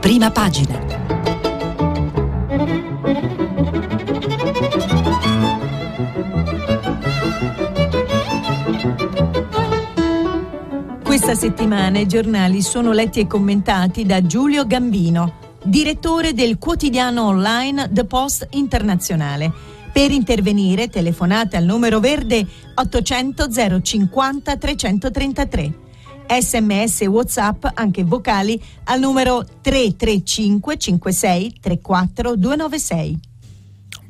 Prima pagina. Questa settimana i giornali sono letti e commentati da Giulio Gambino, direttore del quotidiano online The Post Internazionale. Per intervenire telefonate al numero verde 800 050 333. Sms e WhatsApp, anche vocali, al numero 335 56 34 296.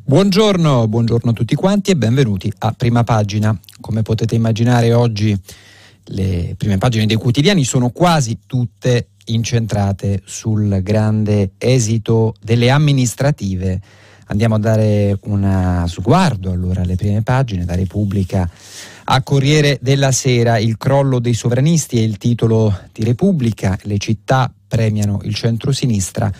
Buongiorno, buongiorno a tutti quanti e benvenuti a Prima Pagina. Come potete immaginare oggi le prime pagine dei quotidiani sono quasi tutte incentrate sul grande esito delle amministrative. Andiamo a dare un sguardo allora alle prime pagine da Repubblica a Corriere della Sera, il crollo dei sovranisti è il titolo di Repubblica, le città premiano il centro-sinistra.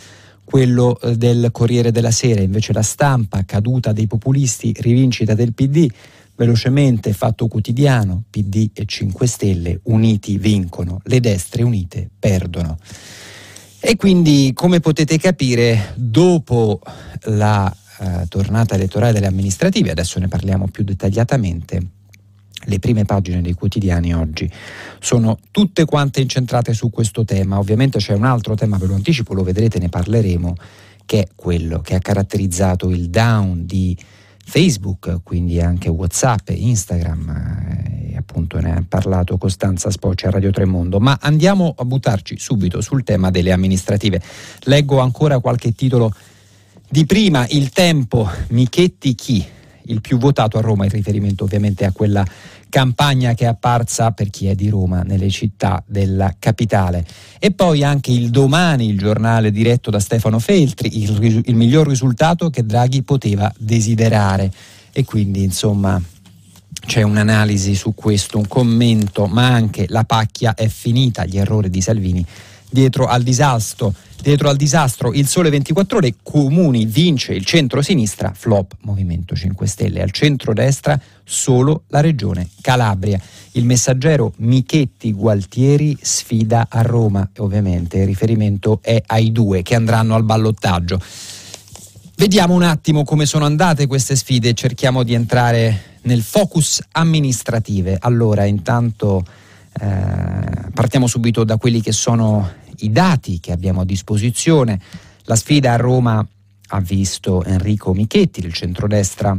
Quello eh, del Corriere della Sera, invece la stampa, caduta dei populisti, rivincita del PD, velocemente fatto quotidiano, PD e 5 Stelle uniti vincono, le destre unite perdono. E quindi, come potete capire, dopo la eh, tornata elettorale delle amministrative, adesso ne parliamo più dettagliatamente, le prime pagine dei quotidiani oggi sono tutte quante incentrate su questo tema. Ovviamente c'è un altro tema, ve lo anticipo, lo vedrete, ne parleremo, che è quello che ha caratterizzato il down di Facebook, quindi anche Whatsapp Instagram, eh, appunto ne ha parlato Costanza Spoccia a Radio Tremondo, ma andiamo a buttarci subito sul tema delle amministrative. Leggo ancora qualche titolo di prima, il tempo, Michetti chi? Il più votato a Roma, in riferimento ovviamente a quella campagna che è apparsa per chi è di Roma nelle città della capitale. E poi anche il domani, il giornale diretto da Stefano Feltri, il, il miglior risultato che Draghi poteva desiderare. E quindi insomma c'è un'analisi su questo, un commento, ma anche la pacchia è finita, gli errori di Salvini dietro al disastro. Dietro al disastro il Sole 24 Ore, Comuni vince il centro-sinistra, flop Movimento 5 Stelle. Al centro-destra solo la regione Calabria. Il messaggero Michetti Gualtieri sfida a Roma. Ovviamente il riferimento è ai due che andranno al ballottaggio. Vediamo un attimo come sono andate queste sfide cerchiamo di entrare nel focus amministrative. Allora, intanto eh, partiamo subito da quelli che sono i dati che abbiamo a disposizione. La sfida a Roma ha visto Enrico Michetti del centrodestra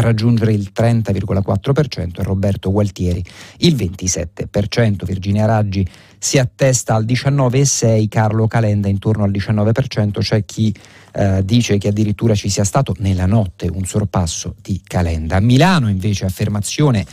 raggiungere il 30,4% e Roberto Gualtieri il 27%. Virginia Raggi si attesta al 19,6%, Carlo Calenda intorno al 19%, c'è chi eh, dice che addirittura ci sia stato nella notte un sorpasso di Calenda. Milano invece affermazione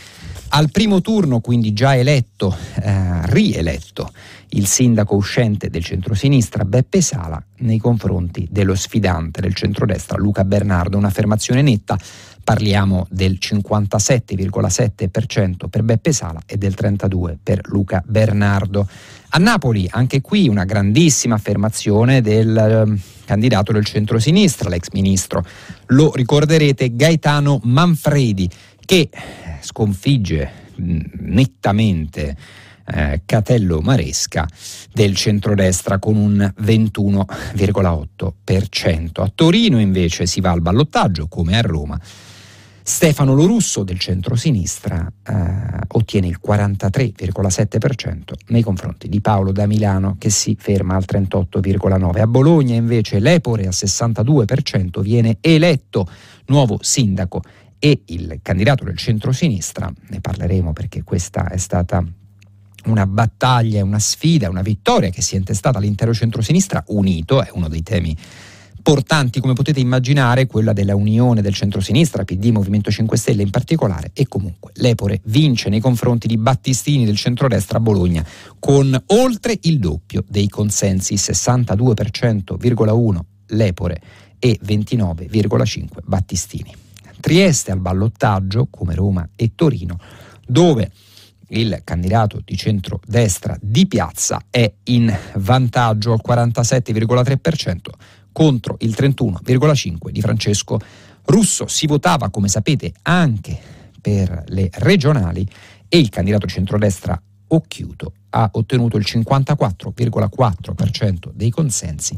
al primo turno, quindi già eletto, eh, rieletto, il sindaco uscente del centrosinistra Beppe Sala nei confronti dello sfidante del centrodestra Luca Bernardo, un'affermazione netta, parliamo del 57,7% per Beppe Sala e del 32% per Luca Bernardo. A Napoli anche qui una grandissima affermazione del eh, candidato del centrosinistra, l'ex ministro, lo ricorderete Gaetano Manfredi, che sconfigge nettamente eh, Catello Maresca del centrodestra con un 21,8%. A Torino invece si va al ballottaggio come a Roma. Stefano Lorusso del centrosinistra eh, ottiene il 43,7% nei confronti di Paolo da Milano che si ferma al 38,9%. A Bologna invece Lepore al 62% viene eletto nuovo sindaco e il candidato del centro-sinistra, ne parleremo perché questa è stata una battaglia, una sfida, una vittoria che si è intestata all'intero centro-sinistra unito, è uno dei temi portanti come potete immaginare, quella della unione del centro-sinistra, PD, Movimento 5 Stelle in particolare, e comunque l'Epore vince nei confronti di Battistini del centrodestra a Bologna con oltre il doppio dei consensi, 62,1% l'Epore e 29,5% Battistini. Trieste al ballottaggio, come Roma e Torino, dove il candidato di centro-destra di piazza è in vantaggio al 47,3% contro il 31,5% di Francesco Russo. Si votava, come sapete, anche per le regionali e il candidato centrodestra Occhiuto ha ottenuto il 54,4% dei consensi,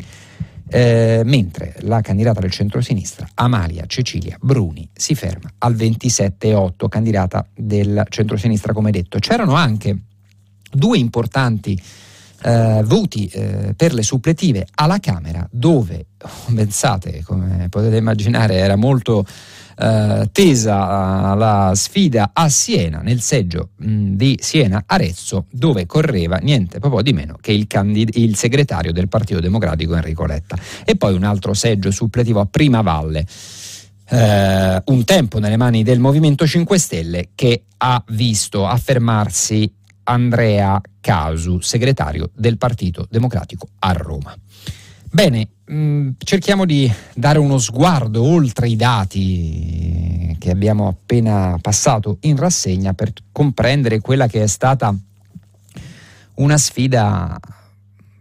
eh, mentre la candidata del centro-sinistra, Amalia Cecilia Bruni, si ferma al 27,8%, candidata del centro-sinistra come detto. C'erano anche due importanti eh, voti eh, per le suppletive alla Camera, dove, pensate, come potete immaginare, era molto eh, tesa la sfida a Siena, nel seggio mh, di Siena-Arezzo, dove correva niente proprio di meno che il, candid- il segretario del Partito Democratico Enrico Letta. E poi un altro seggio suppletivo a Prima Valle. Uh, un tempo nelle mani del Movimento 5 Stelle che ha visto affermarsi Andrea Casu, segretario del Partito Democratico a Roma. Bene, mh, mm, cerchiamo di dare uno sguardo oltre i dati che abbiamo appena passato in rassegna per comprendere quella che è stata una sfida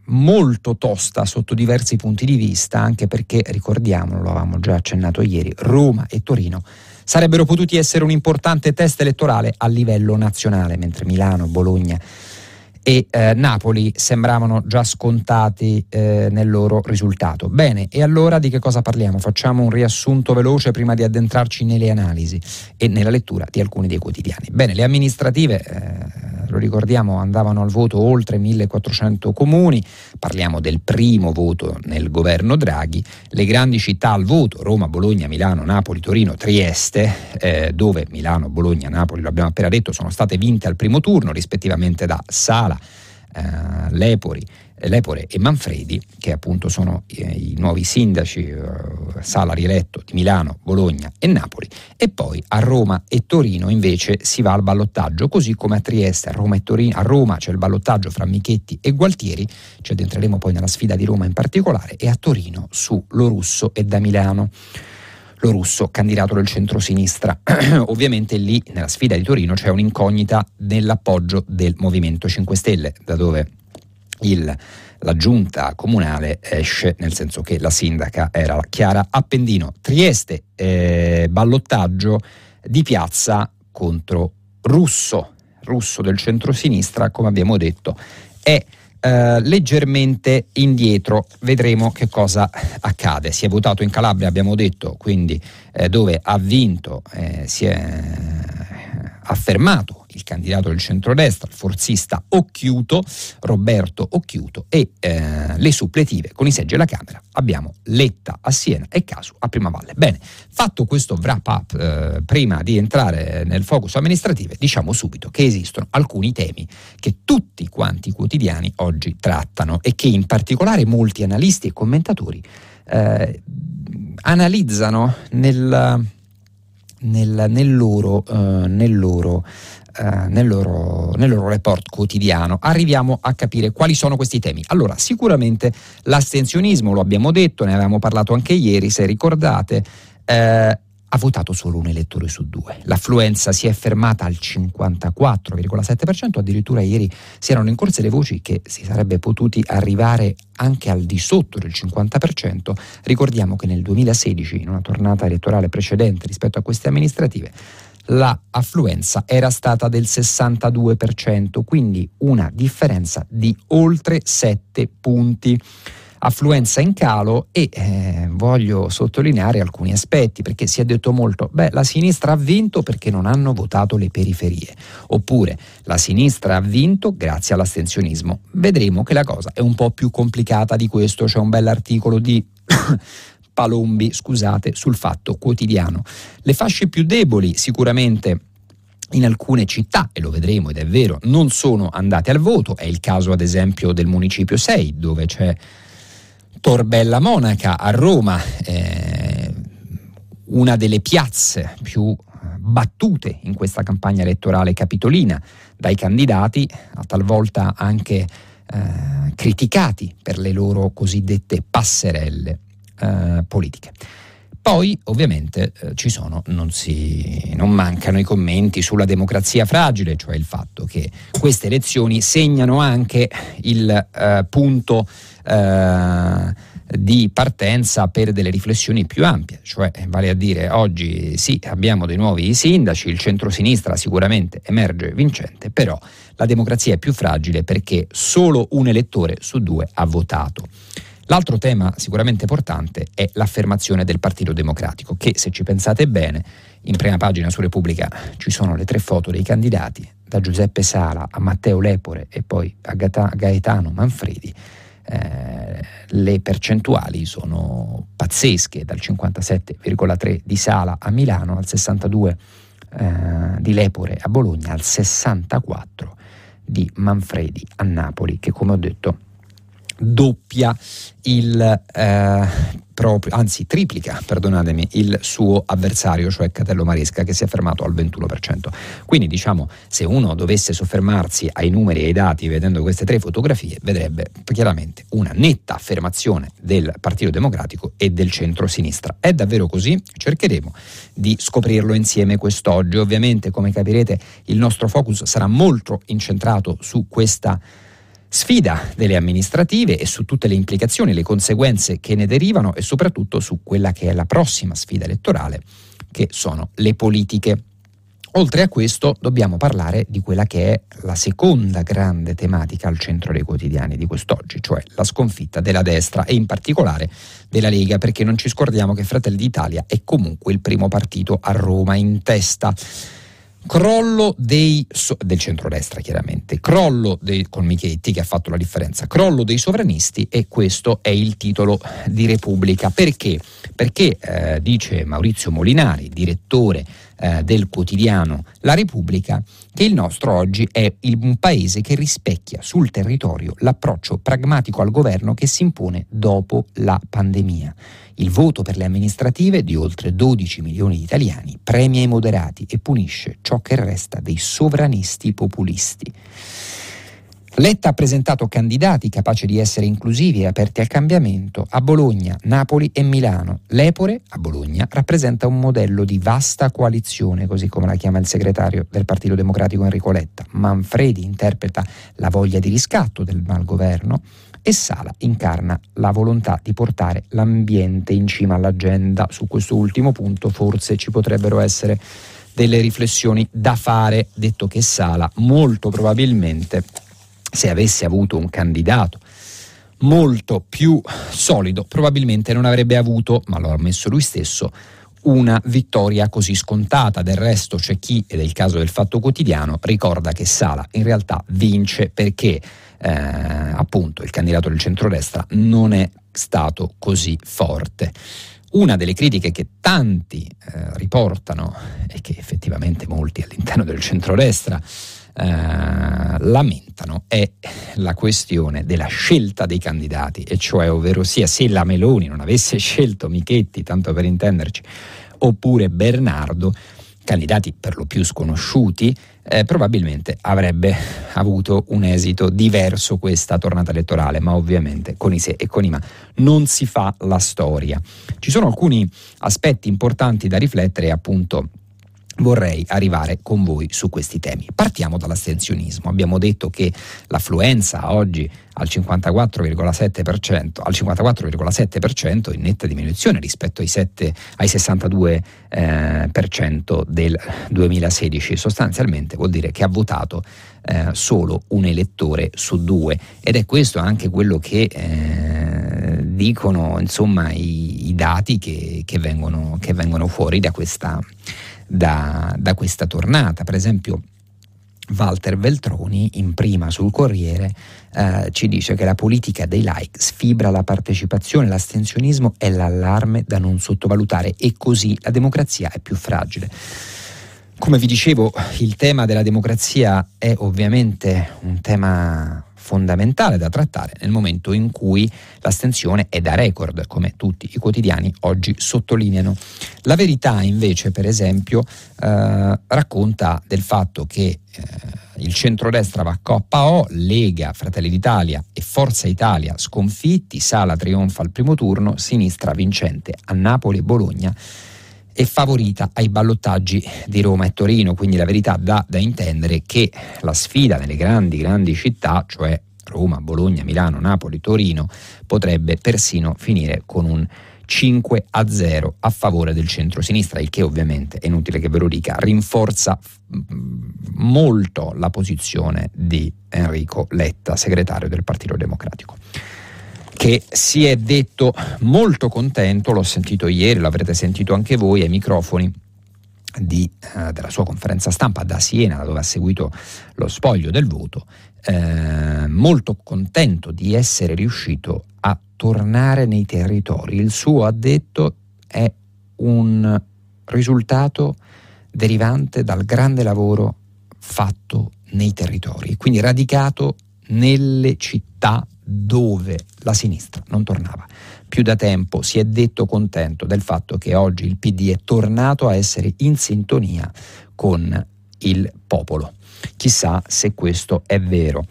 molto tosta sotto diversi punti di vista, anche perché, ricordiamolo, lo avevamo già accennato ieri, Roma e Torino sarebbero potuti essere un importante test elettorale a livello nazionale, mentre Milano, Bologna e eh, Napoli sembravano già scontati eh, nel loro risultato. Bene, e allora di che cosa parliamo? Facciamo un riassunto veloce prima di addentrarci nelle analisi e nella lettura di alcuni dei quotidiani. Bene, le amministrative, eh, lo ricordiamo, andavano al voto oltre 1400 comuni, parliamo del primo voto nel governo Draghi, le grandi città al voto, Roma, Bologna, Milano, Napoli, Torino, Trieste, eh, dove Milano, Bologna, Napoli, lo abbiamo appena detto, sono state vinte al primo turno rispettivamente da Sala, Sala, eh, Lepori, Lepore e Manfredi, che appunto sono i, i nuovi sindaci, eh, Sala rieletto di Milano, Bologna e Napoli, e poi a Roma e Torino invece si va al ballottaggio, così come a Trieste, a Roma Torino, a Roma c'è il ballottaggio fra Michetti e Gualtieri, ci addentreremo poi nella sfida di Roma in particolare, e a Torino su Lorusso e da Milano lo russo, candidato del centro-sinistra. Ovviamente lì nella sfida di Torino c'è un'incognita nell'appoggio del Movimento 5 Stelle, da dove il, la giunta comunale esce, nel senso che la sindaca era Chiara Appendino. Trieste, eh, ballottaggio di piazza contro Russo, Russo del centro-sinistra, come abbiamo detto, è eh, leggermente indietro, vedremo che cosa accade. Si è votato in Calabria, abbiamo detto, quindi eh, dove ha vinto, eh, si è affermato il candidato del centrodestra, il forzista Occhiuto, Roberto Occhiuto, e eh, le suppletive con i seggi alla Camera abbiamo Letta a Siena e Casu a Primavalle. Bene, fatto questo wrap up, eh, prima di entrare nel focus amministrativo, diciamo subito che esistono alcuni temi che tutti quanti i quotidiani oggi trattano e che in particolare molti analisti e commentatori eh, analizzano nel, nel, nel loro, uh, nel loro eh, nel, loro, nel, loro, report quotidiano. Arriviamo a capire quali sono questi temi. Allora, sicuramente l'astensionismo, lo abbiamo detto, ne avevamo parlato anche ieri, se ricordate, eh, ha votato solo un elettore su due. L'affluenza si è fermata al 54,7%, addirittura ieri si erano in corse le voci che si sarebbe potuti arrivare anche al di sotto del 50%. Ricordiamo che nel 2016, in una tornata elettorale precedente rispetto a queste amministrative, la era stata del 62%, quindi una differenza di oltre 7 punti. Affluenza in calo e eh, voglio sottolineare alcuni aspetti perché si è detto molto, beh la sinistra ha vinto perché non hanno votato le periferie, oppure la sinistra ha vinto grazie all'astensionismo. Vedremo che la cosa è un po' più complicata di questo, c'è un bell'articolo di Palombi, scusate, sul fatto quotidiano. Le fasce più deboli sicuramente in alcune città, e lo vedremo ed è vero, non sono andate al voto, è il caso ad esempio del Municipio 6 dove c'è Torbella Monaca a Roma, eh, una delle piazze più battute in questa campagna elettorale capitolina dai candidati, talvolta anche eh, criticati per le loro cosiddette passerelle eh, politiche. Poi ovviamente eh, ci sono, non, si, non mancano i commenti sulla democrazia fragile, cioè il fatto che queste elezioni segnano anche il eh, punto eh, di partenza per delle riflessioni più ampie, cioè vale a dire oggi sì abbiamo dei nuovi sindaci, il centrosinistra sicuramente emerge vincente, però la democrazia è più fragile perché solo un elettore su due ha votato. L'altro tema sicuramente importante è l'affermazione del Partito Democratico, che se ci pensate bene, in prima pagina su Repubblica ci sono le tre foto dei candidati, da Giuseppe Sala a Matteo Lepore e poi a Gaetano Manfredi. Eh, le percentuali sono pazzesche, dal 57,3 di Sala a Milano al 62 eh, di Lepore a Bologna al 64 di Manfredi a Napoli, che come ho detto doppia il eh, proprio, anzi triplica, perdonatemi, il suo avversario, cioè Catello Maresca, che si è fermato al 21%. Quindi diciamo, se uno dovesse soffermarsi ai numeri e ai dati vedendo queste tre fotografie, vedrebbe chiaramente una netta affermazione del Partito Democratico e del centro-sinistra. È davvero così? Cercheremo di scoprirlo insieme quest'oggi. Ovviamente, come capirete, il nostro focus sarà molto incentrato su questa sfida delle amministrative e su tutte le implicazioni, le conseguenze che ne derivano e soprattutto su quella che è la prossima sfida elettorale, che sono le politiche. Oltre a questo dobbiamo parlare di quella che è la seconda grande tematica al centro dei quotidiani di quest'oggi, cioè la sconfitta della destra e in particolare della Lega, perché non ci scordiamo che Fratelli d'Italia è comunque il primo partito a Roma in testa. Crollo dei, del centrodestra chiaramente, crollo dei, con Michetti che ha fatto la differenza, crollo dei sovranisti e questo è il titolo di Repubblica. Perché? Perché eh, dice Maurizio Molinari, direttore eh, del quotidiano La Repubblica, che il nostro oggi è il, un paese che rispecchia sul territorio l'approccio pragmatico al governo che si impone dopo la pandemia. Il voto per le amministrative di oltre 12 milioni di italiani premia i moderati e punisce ciò che resta dei sovranisti populisti. Letta ha presentato candidati capaci di essere inclusivi e aperti al cambiamento a Bologna, Napoli e Milano. L'Epore, a Bologna, rappresenta un modello di vasta coalizione, così come la chiama il segretario del Partito Democratico Enrico Letta. Manfredi interpreta la voglia di riscatto del malgoverno e Sala incarna la volontà di portare l'ambiente in cima all'agenda. Su questo ultimo punto forse ci potrebbero essere delle riflessioni da fare, detto che Sala molto probabilmente se avesse avuto un candidato molto più solido, probabilmente non avrebbe avuto, ma lo ha ammesso lui stesso, una vittoria così scontata. Del resto c'è chi, ed è il caso del Fatto Quotidiano, ricorda che Sala in realtà vince perché eh, appunto il candidato del centrodestra non è stato così forte. Una delle critiche che tanti eh, riportano e che effettivamente molti all'interno del centrodestra eh, lamentano è la questione della scelta dei candidati, e cioè ovvero sia se la Meloni non avesse scelto Michetti, tanto per intenderci, oppure Bernardo, candidati per lo più sconosciuti, eh, probabilmente avrebbe avuto un esito diverso questa tornata elettorale, ma ovviamente con i se e con i ma non si fa la storia. Ci sono alcuni aspetti importanti da riflettere appunto vorrei arrivare con voi su questi temi. Partiamo dall'astensionismo. Abbiamo detto che l'affluenza oggi al 54,7%, al 54,7% in netta diminuzione rispetto ai, 7, ai 62% eh, del 2016. Sostanzialmente vuol dire che ha votato eh, solo un elettore su due ed è questo anche quello che eh, dicono insomma, i, i dati che, che, vengono, che vengono fuori da questa da, da questa tornata. Per esempio, Walter Veltroni, in prima sul Corriere, eh, ci dice che la politica dei like sfibra la partecipazione, l'astensionismo è l'allarme da non sottovalutare e così la democrazia è più fragile. Come vi dicevo, il tema della democrazia è ovviamente un tema fondamentale da trattare nel momento in cui l'astensione è da record, come tutti i quotidiani oggi sottolineano. La verità invece, per esempio, eh, racconta del fatto che eh, il centrodestra va KO, Lega, Fratelli d'Italia e Forza Italia sconfitti, Sala trionfa al primo turno, sinistra vincente a Napoli e Bologna e favorita ai ballottaggi di Roma e Torino, quindi la verità dà da intendere che la sfida nelle grandi, grandi città, cioè Roma, Bologna, Milano, Napoli, Torino, potrebbe persino finire con un 5 a 0 a favore del centro-sinistra, il che ovviamente è inutile che ve lo dica, rinforza mm, molto la posizione di Enrico Letta, segretario del Partito Democratico che si è detto molto contento, l'ho sentito ieri, l'avrete sentito anche voi ai microfoni di, eh, della sua conferenza stampa da Siena, dove ha seguito lo spoglio del voto, eh, molto contento di essere riuscito a tornare nei territori. Il suo, ha detto, è un risultato derivante dal grande lavoro fatto nei territori, quindi radicato nelle città dove la sinistra non tornava. Più da tempo si è detto contento del fatto che oggi il PD è tornato a essere in sintonia con il popolo. Chissà se questo è vero.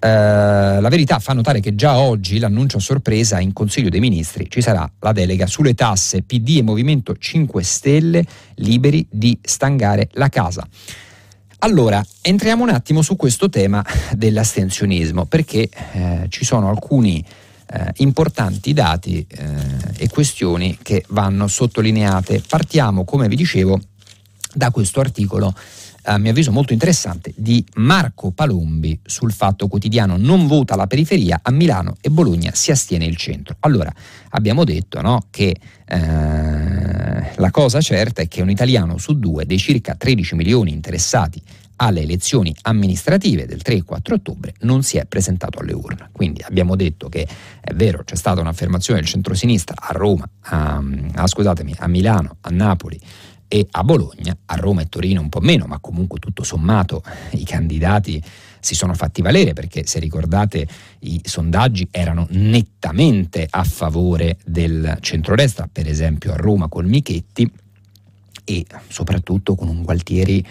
Uh, la verità fa notare che già oggi l'annuncio a sorpresa in Consiglio dei Ministri ci sarà la delega sulle tasse PD e Movimento 5 Stelle liberi di stangare la casa. Allora, entriamo un attimo su questo tema dell'astensionismo, perché eh, ci sono alcuni eh, importanti dati eh, e questioni che vanno sottolineate. Partiamo, come vi dicevo, da questo articolo a mio avviso molto interessante, di Marco Palombi sul Fatto Quotidiano. Non vota la periferia, a Milano e Bologna si astiene il centro. Allora, abbiamo detto no, che eh, la cosa certa è che un italiano su due dei circa 13 milioni interessati alle elezioni amministrative del 3 e 4 ottobre non si è presentato alle urne. Quindi abbiamo detto che è vero, c'è stata un'affermazione del centrosinistra a Roma, a, a, scusatemi, a Milano, a Napoli e a Bologna, a Roma e Torino un po' meno, ma comunque tutto sommato i candidati si sono fatti valere perché se ricordate i sondaggi erano nettamente a favore del centrodestra, per esempio a Roma col Michetti e soprattutto con un Gualtieri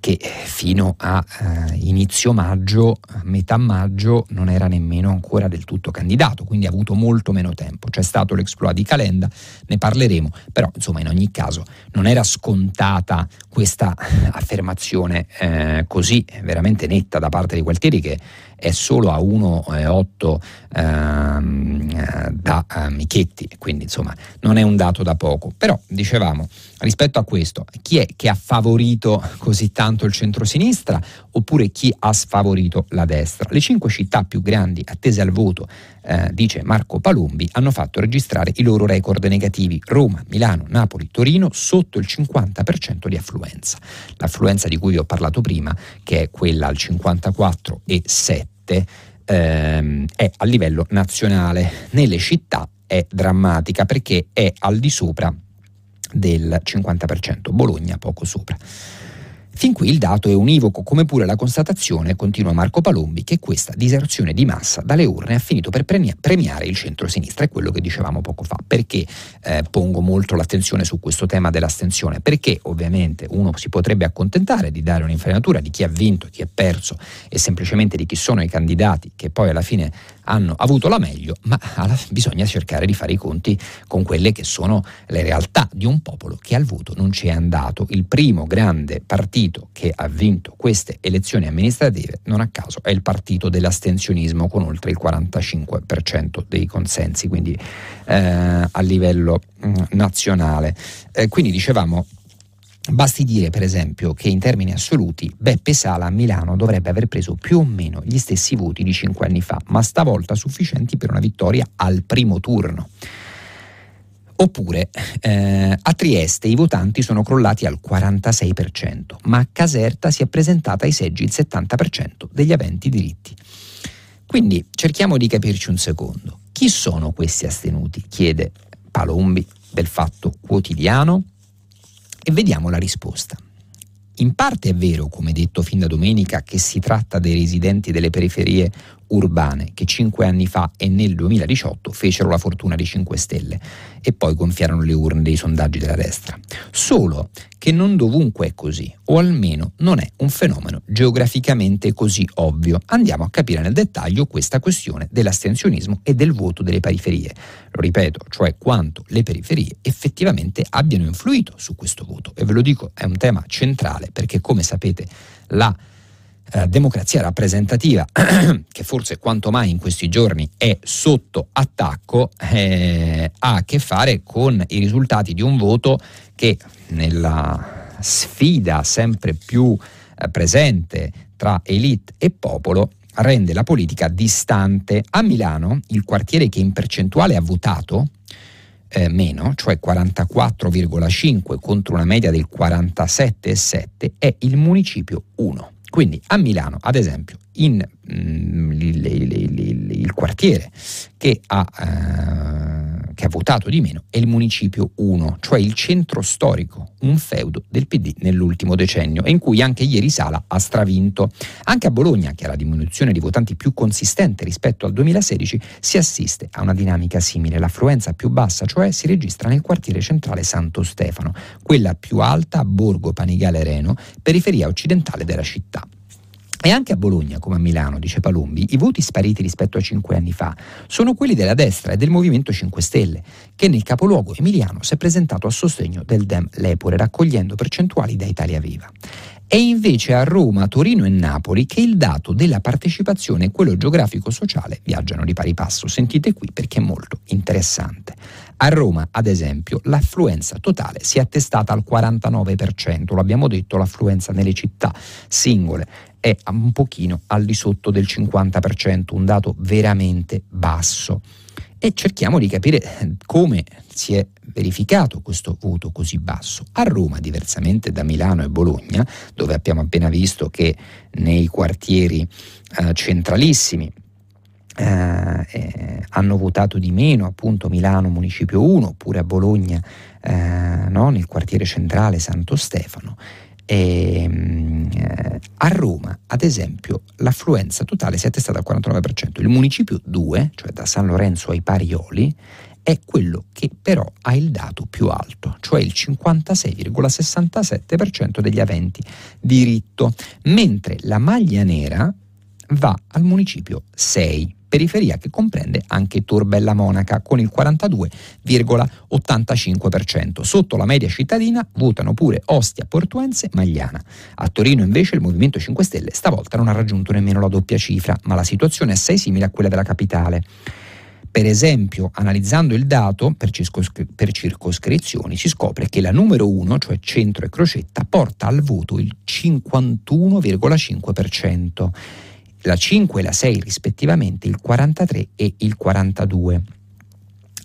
che fino a eh, inizio maggio, metà maggio, non era nemmeno ancora del tutto candidato, quindi ha avuto molto meno tempo. C'è stato l'exploit di Calenda, ne parleremo, però insomma in ogni caso non era scontata questa affermazione eh, così veramente netta da parte di Gualtieri che è solo a 1,8 ehm, da eh, Michetti, quindi insomma non è un dato da poco. Però dicevamo, rispetto a questo, chi è che ha favorito così tanto il centrosinistra oppure chi ha sfavorito la destra? Le cinque città più grandi attese al voto, eh, dice Marco Palumbi, hanno fatto registrare i loro record negativi. Roma, Milano, Napoli, Torino sotto il 50% di affluenza. L'affluenza di cui vi ho parlato prima, che è quella al 54,7 ehm, è a livello nazionale. Nelle città è drammatica perché è al di sopra del 50%, Bologna poco sopra. Fin qui il dato è univoco, come pure la constatazione, continua Marco Palombi, che questa diserzione di massa dalle urne ha finito per premiare il centro-sinistra, è quello che dicevamo poco fa. Perché eh, pongo molto l'attenzione su questo tema dell'astensione? Perché ovviamente uno si potrebbe accontentare di dare un'infarinatura di chi ha vinto, chi ha perso e semplicemente di chi sono i candidati che poi alla fine hanno avuto la meglio, ma bisogna cercare di fare i conti con quelle che sono le realtà di un popolo che al voto non ci è andato. Il primo grande partito che ha vinto queste elezioni amministrative, non a caso, è il partito dell'astensionismo con oltre il 45% dei consensi, quindi eh, a livello mh, mm, nazionale. Eh, quindi dicevamo Basti dire, per esempio, che in termini assoluti Beppe Sala a Milano dovrebbe aver preso più o meno gli stessi voti di cinque anni fa, ma stavolta sufficienti per una vittoria al primo turno. Oppure eh, a Trieste i votanti sono crollati al 46%, ma a Caserta si è presentata ai seggi il 70% degli aventi diritti. Quindi cerchiamo di capirci un secondo. Chi sono questi astenuti? chiede Palombi del Fatto Quotidiano e vediamo la risposta. In parte è vero, come detto fin da domenica, che si tratta dei residenti delle periferie urbane che cinque anni fa e nel 2018 fecero la fortuna dei 5 Stelle e poi gonfiarono le urne dei sondaggi della destra. Solo che non dovunque è così, o almeno non è un fenomeno geograficamente così ovvio. Andiamo a capire nel dettaglio questa questione dell'astensionismo e del voto delle periferie. Lo ripeto, cioè quanto le periferie effettivamente abbiano influito su questo voto. E ve lo dico, è un tema centrale perché come sapete la eh, democrazia rappresentativa, che forse quanto mai in questi giorni è sotto attacco, eh, ha a che fare con i risultati di un voto che nella sfida sempre più eh, presente tra elite e popolo rende la politica distante. A Milano, il quartiere che in percentuale ha votato eh, meno, cioè 44,5 contro una media del 47,7, è il municipio 1. Quindi a Milano, ad esempio, in, mm, il, il, il, il, quartiere che ha, eh, che ha, votato di meno è il municipio 1, cioè il centro storico, un feudo del PD nell'ultimo decennio e in cui anche ieri Sala ha stravinto. Anche a Bologna, che ha la diminuzione di votanti più consistente rispetto al 2016, si assiste a una dinamica simile. L'affluenza più bassa, cioè, si registra nel quartiere centrale Santo Stefano, quella più alta a Borgo Panigale Reno, periferia occidentale della città. E anche a Bologna, come a Milano, dice Palumbi, i voti spariti rispetto a cinque anni fa sono quelli della destra e del Movimento 5 Stelle, che nel capoluogo emiliano si è presentato a sostegno del Dem Lepore, raccogliendo percentuali da Italia Viva. È invece a Roma, Torino e Napoli che il dato della partecipazione e quello geografico-sociale viaggiano di pari passo. Sentite qui perché è molto interessante. A Roma, ad esempio, l'affluenza totale si è attestata al 49%, lo abbiamo detto, l'affluenza nelle città singole è un pochino al di sotto del 50%, un dato veramente basso. E cerchiamo di capire eh, come si è verificato questo voto così basso. A Roma, diversamente da Milano e Bologna, dove abbiamo appena visto che nei quartieri eh, centralissimi eh, eh, hanno votato di meno, appunto Milano Municipio 1, oppure a Bologna eh, no, nel quartiere centrale Santo Stefano. E, ehm, eh, a Roma, ad esempio, l'affluenza totale si è attestata al 49%. Il municipio 2, cioè da San Lorenzo ai Parioli, è quello che però ha il dato più alto, cioè il 56,67% degli aventi diritto, mentre la maglia nera va al municipio 6 periferia che comprende anche Torbella Monaca con il 42,85%. Sotto la media cittadina votano pure Ostia, Portuense, Magliana. A Torino invece il Movimento 5 Stelle stavolta non ha raggiunto nemmeno la doppia cifra, ma la situazione è assai simile a quella della capitale. Per esempio, analizzando il dato per, circoscri- per, circoscrizioni, si scopre che la numero 1, cioè centro e crocetta, porta al voto il 51,5% la 5 e la 6 rispettivamente il 43 e il 42.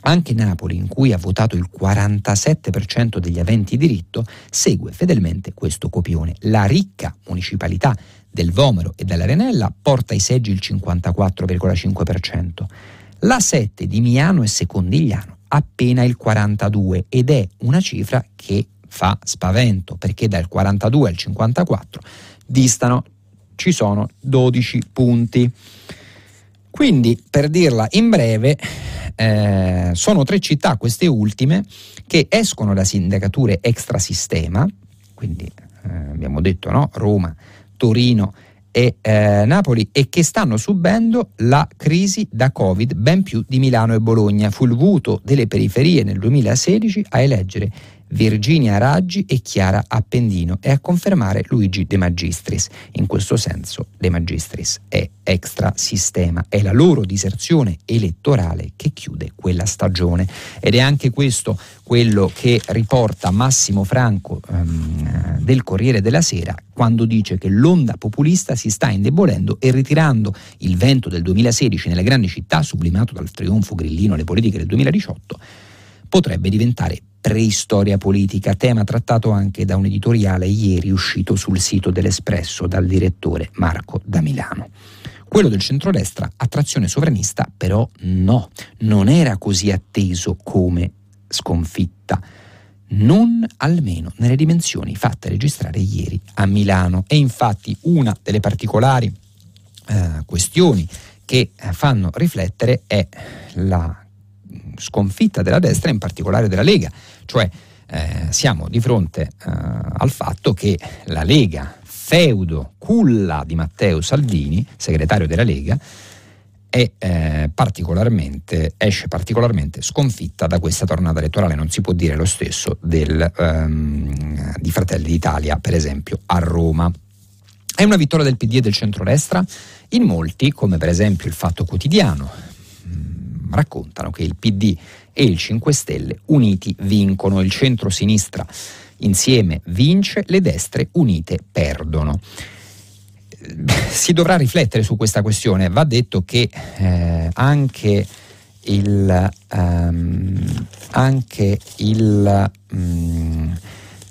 Anche Napoli, in cui ha votato il 47% degli aventi diritto, segue fedelmente questo copione. La ricca municipalità del Vomero e dell'Arenella porta ai seggi il 54,5%. La 7 di Miano e Secondigliano appena il 42% ed è una cifra che fa spavento perché dal 42 al 54 distano ci sono 12 punti. Quindi, per dirla in breve, eh, sono tre città, queste ultime, che escono da sindacature extrasistema, quindi eh, abbiamo detto no? Roma, Torino e eh, Napoli, e che stanno subendo la crisi da Covid ben più di Milano e Bologna. Fu il voto delle periferie nel 2016 a eleggere Virginia Raggi e Chiara Appendino e a confermare Luigi De Magistris. In questo senso De Magistris è extra sistema, è la loro diserzione elettorale che chiude quella stagione ed è anche questo quello che riporta Massimo Franco um, del Corriere della Sera quando dice che l'onda populista si sta indebolendo e ritirando il vento del 2016 nelle grandi città sublimato dal trionfo grillino alle politiche del 2018 potrebbe diventare preistoria politica, tema trattato anche da un editoriale ieri uscito sul sito dell'Espresso dal direttore Marco da Milano. Quello del centrodestra, attrazione sovranista, però no, non era così atteso come sconfitta, non almeno nelle dimensioni fatte registrare ieri a Milano. E infatti una delle particolari eh, questioni che fanno riflettere è la sconfitta della destra, in particolare della Lega, cioè eh, siamo di fronte eh, al fatto che la Lega, feudo, culla di Matteo Salvini, segretario della Lega, è, eh, particolarmente, esce particolarmente sconfitta da questa tornata elettorale. Non si può dire lo stesso del, um, di Fratelli d'Italia, per esempio, a Roma. È una vittoria del PD e del centrodestra? In molti, come per esempio il Fatto Quotidiano, mh, mm, raccontano che il PD e il 5 Stelle uniti vincono, il centro-sinistra insieme vince, le destre unite perdono si dovrà riflettere su questa questione. Va detto che eh, anche il, um, anche il um,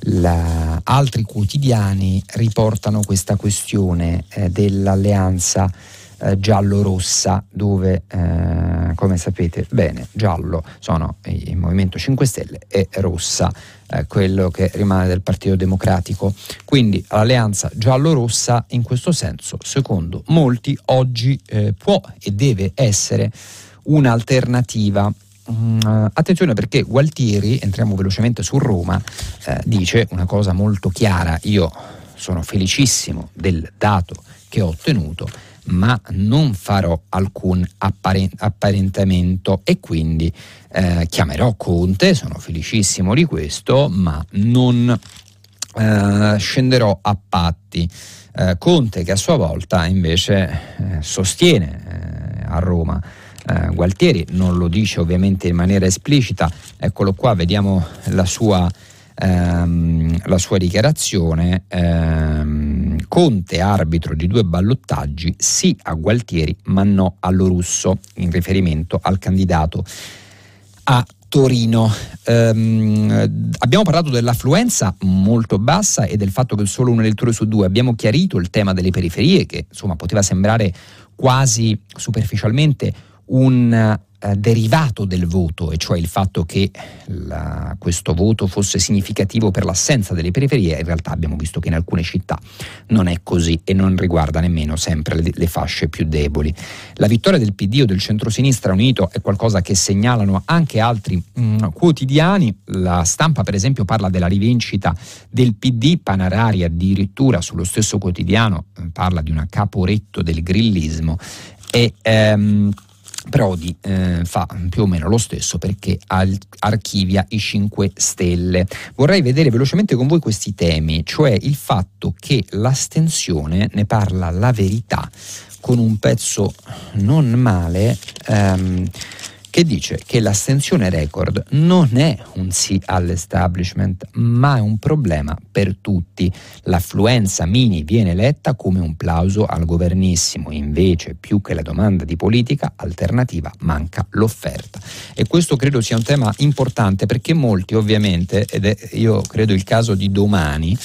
la, altri quotidiani riportano questa questione eh, dell'alleanza eh, giallo-rossa dove eh, come sapete bene giallo sono il Movimento 5 Stelle e rossa eh, quello che rimane del Partito Democratico. Quindi l'alleanza giallo-rossa in questo senso, secondo molti, oggi eh, può e deve essere un'alternativa Mm, attenzione perché Gualtieri, entriamo velocemente su Roma, eh, dice una cosa molto chiara, io sono felicissimo del dato che ho ottenuto, ma non farò alcun apparen- apparentamento e quindi eh, chiamerò Conte, sono felicissimo di questo, ma non eh, scenderò a patti. Eh, Conte che a sua volta invece eh, sostiene eh, a Roma eh, Gualtieri, non lo dice ovviamente in maniera esplicita, eccolo qua, vediamo la sua, ehm, la sua dichiarazione. Ehm, Conte, arbitro di due ballottaggi, sì a Gualtieri ma no allo russo, in riferimento al candidato a Torino. Um, abbiamo parlato dell'affluenza molto bassa e del fatto che solo un elettore su due. Abbiamo chiarito il tema delle periferie, che insomma poteva sembrare quasi superficialmente un eh, derivato del voto, e cioè il fatto che la, questo voto fosse significativo per l'assenza delle periferie, in realtà abbiamo visto che in alcune città non è così e non riguarda nemmeno sempre le, le fasce più deboli. La vittoria del PD o del centrosinistra unito è qualcosa che segnalano anche altri mh, mm, quotidiani, la stampa per esempio parla della rivincita del PD, Panarari addirittura sullo stesso quotidiano eh, parla di una caporetto del grillismo e ehm, Prodi eh, fa più o meno lo stesso perché archivia i 5 Stelle. Vorrei vedere velocemente con voi questi temi, cioè il fatto che l'astensione, ne parla la verità, con un pezzo non male. Ehm, che dice che l'astensione record non è un sì all'establishment, ma è un problema per tutti. L'affluenza mini viene letta come un plauso al governissimo, invece più che la domanda di politica alternativa manca l'offerta. E questo credo sia un tema importante perché molti ovviamente, ed è io credo il caso di domani,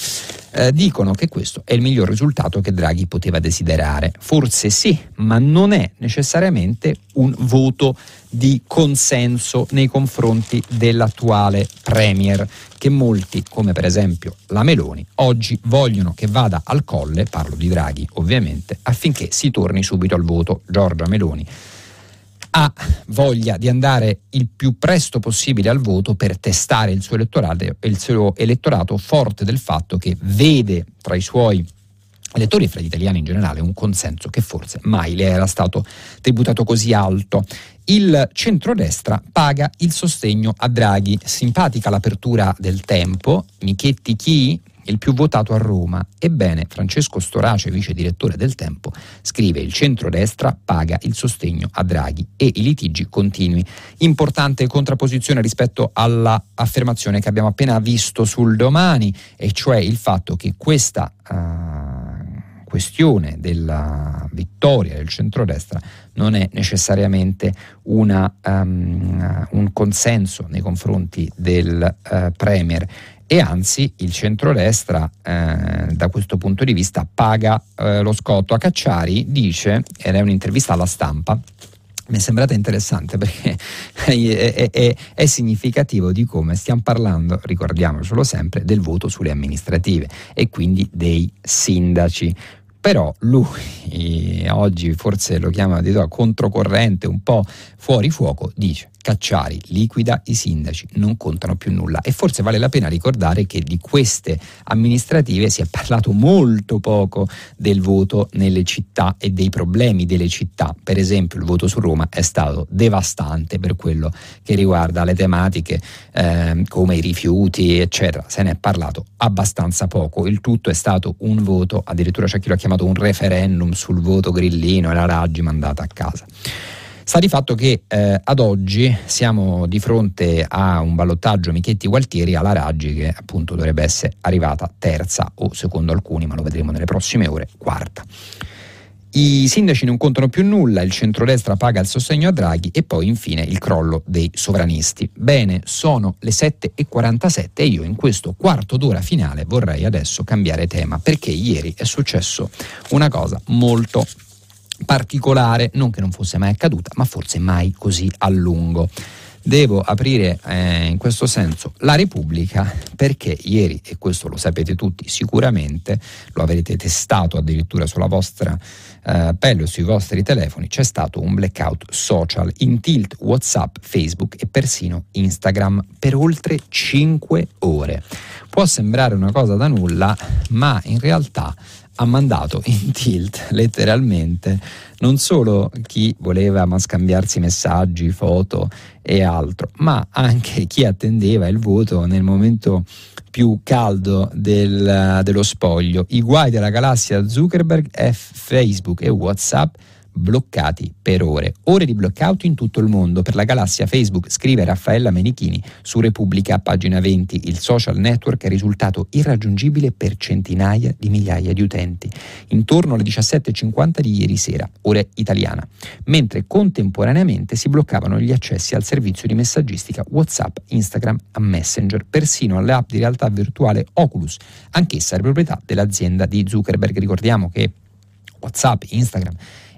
eh, dicono che questo è il miglior risultato che Draghi poteva desiderare. Forse sì, ma non è necessariamente un voto di consenso nei confronti dell'attuale Premier, che molti, come per esempio la Meloni, oggi vogliono che vada al colle, parlo di Draghi ovviamente, affinché si torni subito al voto. Giorgia Meloni ha voglia di andare il più presto possibile al voto per testare il suo elettorato, il suo elettorato forte del fatto che vede tra i suoi elettori e fra gli italiani in generale un consenso che forse mai le era stato tributato così alto. Il centrodestra paga il sostegno a Draghi. Simpatica l'apertura del tempo. Michetti chi? Il più votato a Roma. Ebbene, Francesco Storace, vice direttore del Tempo, scrive il centrodestra paga il sostegno a Draghi e i litigi continui. Importante contrapposizione rispetto all'affermazione che abbiamo appena visto sul domani, e cioè il fatto che questa uh, questione della vittoria del centrodestra non è necessariamente una, um, un consenso nei confronti del uh, Premier e anzi il centrodestra eh, da questo punto di vista paga eh, lo scotto. A Cacciari dice, ed è un'intervista alla stampa, mi è sembrata interessante perché è, è, è, significativo di come stiamo parlando, ricordiamocelo sempre, del voto sulle amministrative e quindi dei sindaci però lui oggi forse lo chiama di controcorrente, un po' fuori fuoco, dice Cacciari liquida i sindaci, non contano più nulla. E forse vale la pena ricordare che di queste amministrative si è parlato molto poco del voto nelle città e dei problemi delle città, per esempio il voto su Roma è stato devastante per quello che riguarda le tematiche eh, come i rifiuti eccetera, se ne è parlato abbastanza poco, il tutto è stato un voto, addirittura c'è chi lo ha chiamato un referendum sul voto grillino e la Raggi mandata a casa. Sta di fatto che eh, ad oggi siamo di fronte a un ballottaggio Michetti-Gualtieri alla Raggi che appunto dovrebbe essere arrivata terza o secondo alcuni, ma lo vedremo nelle prossime ore, quarta. I sindaci non contano più nulla, il centrodestra paga il sostegno a Draghi e poi infine il crollo dei sovranisti. Bene, sono le 7.47 e io in questo quarto d'ora finale vorrei adesso cambiare tema perché ieri è successo una cosa molto particolare, non che non fosse mai accaduta, ma forse mai così a lungo. Devo aprire eh, in questo senso la Repubblica perché ieri, e questo lo sapete tutti sicuramente, lo avrete testato addirittura sulla vostra eh, pelle o sui vostri telefoni, c'è stato un blackout social in tilt WhatsApp, Facebook e persino Instagram per oltre 5 ore. Può sembrare una cosa da nulla, ma in realtà ha mandato in tilt letteralmente non solo chi voleva ma scambiarsi messaggi, foto e altro, ma anche chi attendeva il voto nel momento più caldo del, dello spoglio. I guai della galassia Zuckerberg, F, Facebook e WhatsApp bloccati per ore. Ore di blockout in tutto il mondo. Per la galassia Facebook, scrive Raffaella Menichini su Repubblica, pagina 20, il social network è risultato irraggiungibile per centinaia di migliaia di utenti, intorno alle 17.50 di ieri sera, ora italiana, mentre contemporaneamente si bloccavano gli accessi al servizio di messaggistica WhatsApp, Instagram e Messenger, persino alle app di realtà virtuale Oculus, anch'essa proprietà dell'azienda di Zuckerberg. Ricordiamo che WhatsApp, Instagram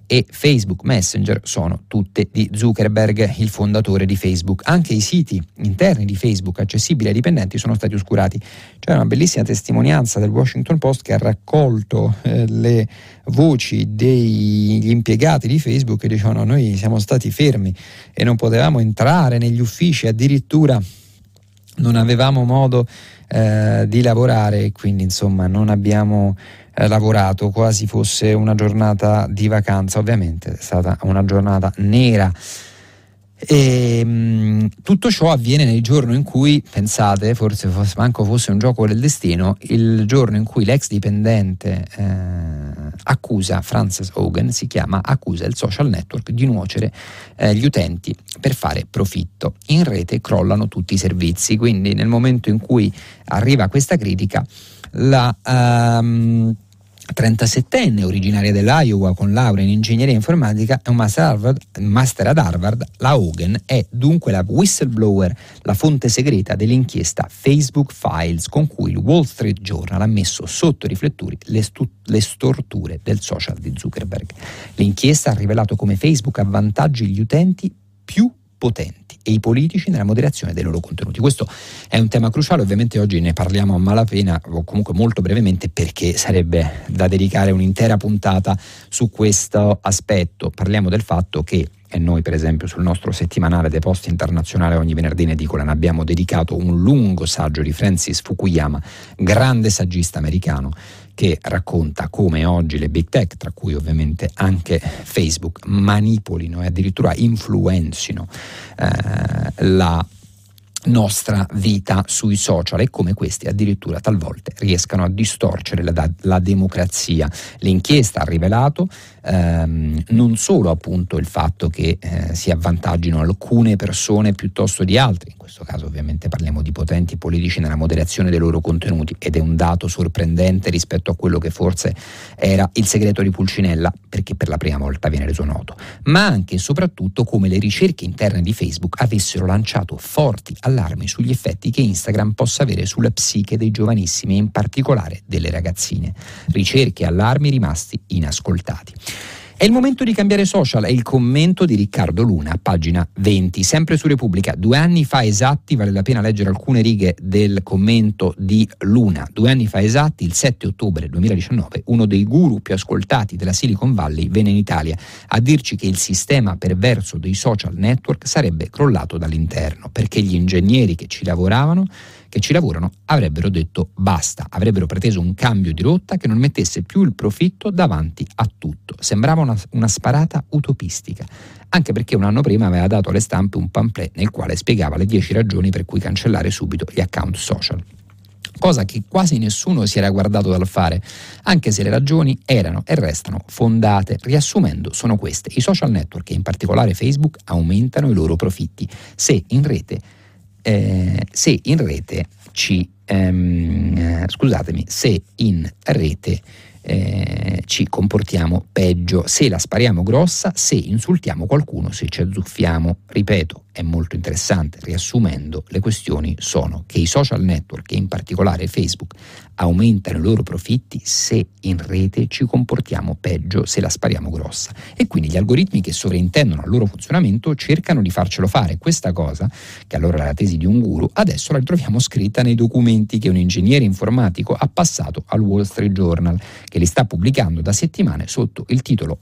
e Facebook Messenger sono tutte di Zuckerberg, il fondatore di Facebook. Anche i siti interni di Facebook accessibili ai dipendenti sono stati oscurati. C'è una bellissima testimonianza del Washington Post che ha raccolto eh, le voci degli impiegati di Facebook che dicevano noi siamo stati fermi e non potevamo entrare negli uffici, addirittura non avevamo modo eh, di lavorare e quindi insomma non abbiamo eh, lavorato quasi fosse una giornata di vacanza, ovviamente è stata una giornata nera. E, mh, mm, tutto ciò avviene nel giorno in cui, pensate, forse fosse, manco fosse un gioco del destino, il giorno in cui l'ex dipendente eh, accusa, Frances Hogan si chiama, accusa il social network di nuocere eh, gli utenti per fare profitto. In rete crollano tutti i servizi, quindi nel momento in cui arriva questa critica, la... Um, 37enne, originaria dell'Iowa con laurea in ingegneria informatica e un master, Harvard, master, ad Harvard, la Hogan è dunque la whistleblower, la fonte segreta dell'inchiesta Facebook Files con cui il Wall Street Journal ha messo sotto i riflettori le, stu- le storture del social di Zuckerberg. L'inchiesta ha rivelato come Facebook avvantaggi gli utenti più potenti e i politici nella moderazione dei loro contenuti. Questo è un tema cruciale, ovviamente oggi ne parliamo a malapena o comunque molto brevemente perché sarebbe da dedicare un'intera puntata su questo aspetto. Parliamo del fatto che e noi per esempio sul nostro settimanale dei posti internazionale ogni venerdì in edicola ne abbiamo dedicato un lungo saggio di Francis Fukuyama, grande saggista americano che racconta come oggi le big tech, tra cui ovviamente anche Facebook, manipolino e addirittura influenzino eh, la nostra vita sui social e come questi addirittura talvolta riescano a distorcere la, la democrazia. L'inchiesta ha rivelato ehm, non solo appunto il fatto che eh, si avvantaggino alcune persone piuttosto di altre, in questo caso ovviamente parliamo di potenti politici nella moderazione dei loro contenuti ed è un dato sorprendente rispetto a quello che forse era il segreto di Pulcinella, perché per la prima volta viene reso noto, ma anche e soprattutto come le ricerche interne di Facebook avessero lanciato forti allarmi sugli effetti che Instagram possa avere sulla psiche dei giovanissimi e in particolare delle ragazzine. Ricerche e allarmi rimasti inascoltati. È il momento di cambiare social, è il commento di Riccardo Luna, pagina 20, sempre su Repubblica. Due anni fa esatti, vale la pena leggere alcune righe del commento di Luna. Due anni fa esatti, il 7 ottobre 2019, uno dei guru più ascoltati della Silicon Valley venne in Italia a dirci che il sistema perverso dei social network sarebbe crollato dall'interno, perché gli ingegneri che ci lavoravano che ci lavorano avrebbero detto basta, avrebbero preteso un cambio di rotta che non mettesse più il profitto davanti a tutto. Sembrava una, una sparata utopistica, anche perché un anno prima aveva dato alle stampe un pamphlet nel quale spiegava le 10 ragioni per cui cancellare subito gli account social cosa che quasi nessuno si era guardato dal fare, anche se le ragioni erano e restano fondate. Riassumendo, sono queste. I social network, e in particolare Facebook, aumentano i loro profitti se in rete eh, se in rete ci ehm, scusatemi, se in rete eh, ci comportiamo peggio, se la spariamo grossa, se insultiamo qualcuno, se ci azzuffiamo. Ripeto, è molto interessante. Riassumendo, le questioni sono che i social network, e in particolare Facebook, aumentano i loro profitti se in rete ci comportiamo peggio, se la spariamo grossa. E quindi gli algoritmi che sovrintendono al loro funzionamento cercano di farcelo fare. Questa cosa, che allora era la tesi di un guru, adesso la ritroviamo scritta nei documenti che un ingegnere informatico ha passato al Wall Street Journal che li sta pubblicando da settimane sotto il titolo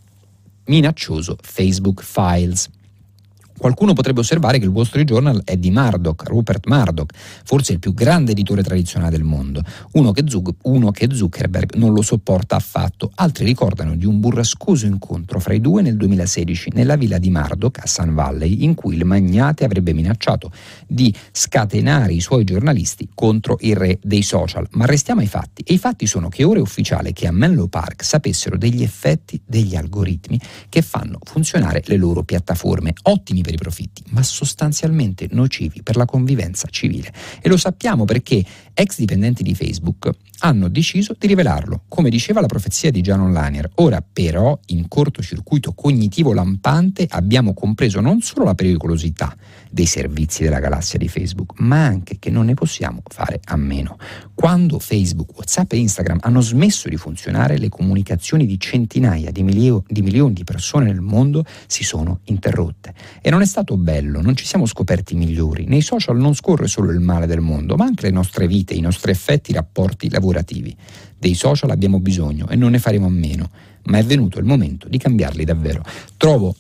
minaccioso Facebook Files. Qualcuno potrebbe osservare che il Wall Street Journal è di Murdoch, Rupert Murdoch, forse il più grande editore tradizionale del mondo, uno che, Zug, uno che, Zuckerberg non lo sopporta affatto. Altri ricordano di un burrascoso incontro fra i due nel 2016 nella villa di Murdoch a Sun Valley, in cui il magnate avrebbe minacciato di scatenare i suoi giornalisti contro il re dei social. Ma restiamo ai fatti. E i fatti sono che ora è ufficiale che a Menlo Park sapessero degli effetti degli algoritmi che fanno funzionare le loro piattaforme. Ottimi per i profitti, ma sostanzialmente nocivi per la convivenza civile. E lo sappiamo perché ex dipendenti di Facebook hanno deciso di rivelarlo, come diceva la profezia di Janon Lanier. Ora però, in cortocircuito cognitivo lampante, abbiamo compreso non solo la pericolosità dei servizi della galassia di Facebook, ma anche che non ne possiamo fare a meno. Quando Facebook, WhatsApp e Instagram hanno smesso di funzionare, le comunicazioni di centinaia di, milio- di milioni di persone nel mondo si sono interrotte. E non è stato bello, non ci siamo scoperti migliori. Nei social non scorre solo il male del mondo, ma anche le nostre vite, i nostri effetti, i rapporti lavorativi. Dei social abbiamo bisogno e non ne faremo a meno, ma è venuto il momento di cambiarli davvero. Trovo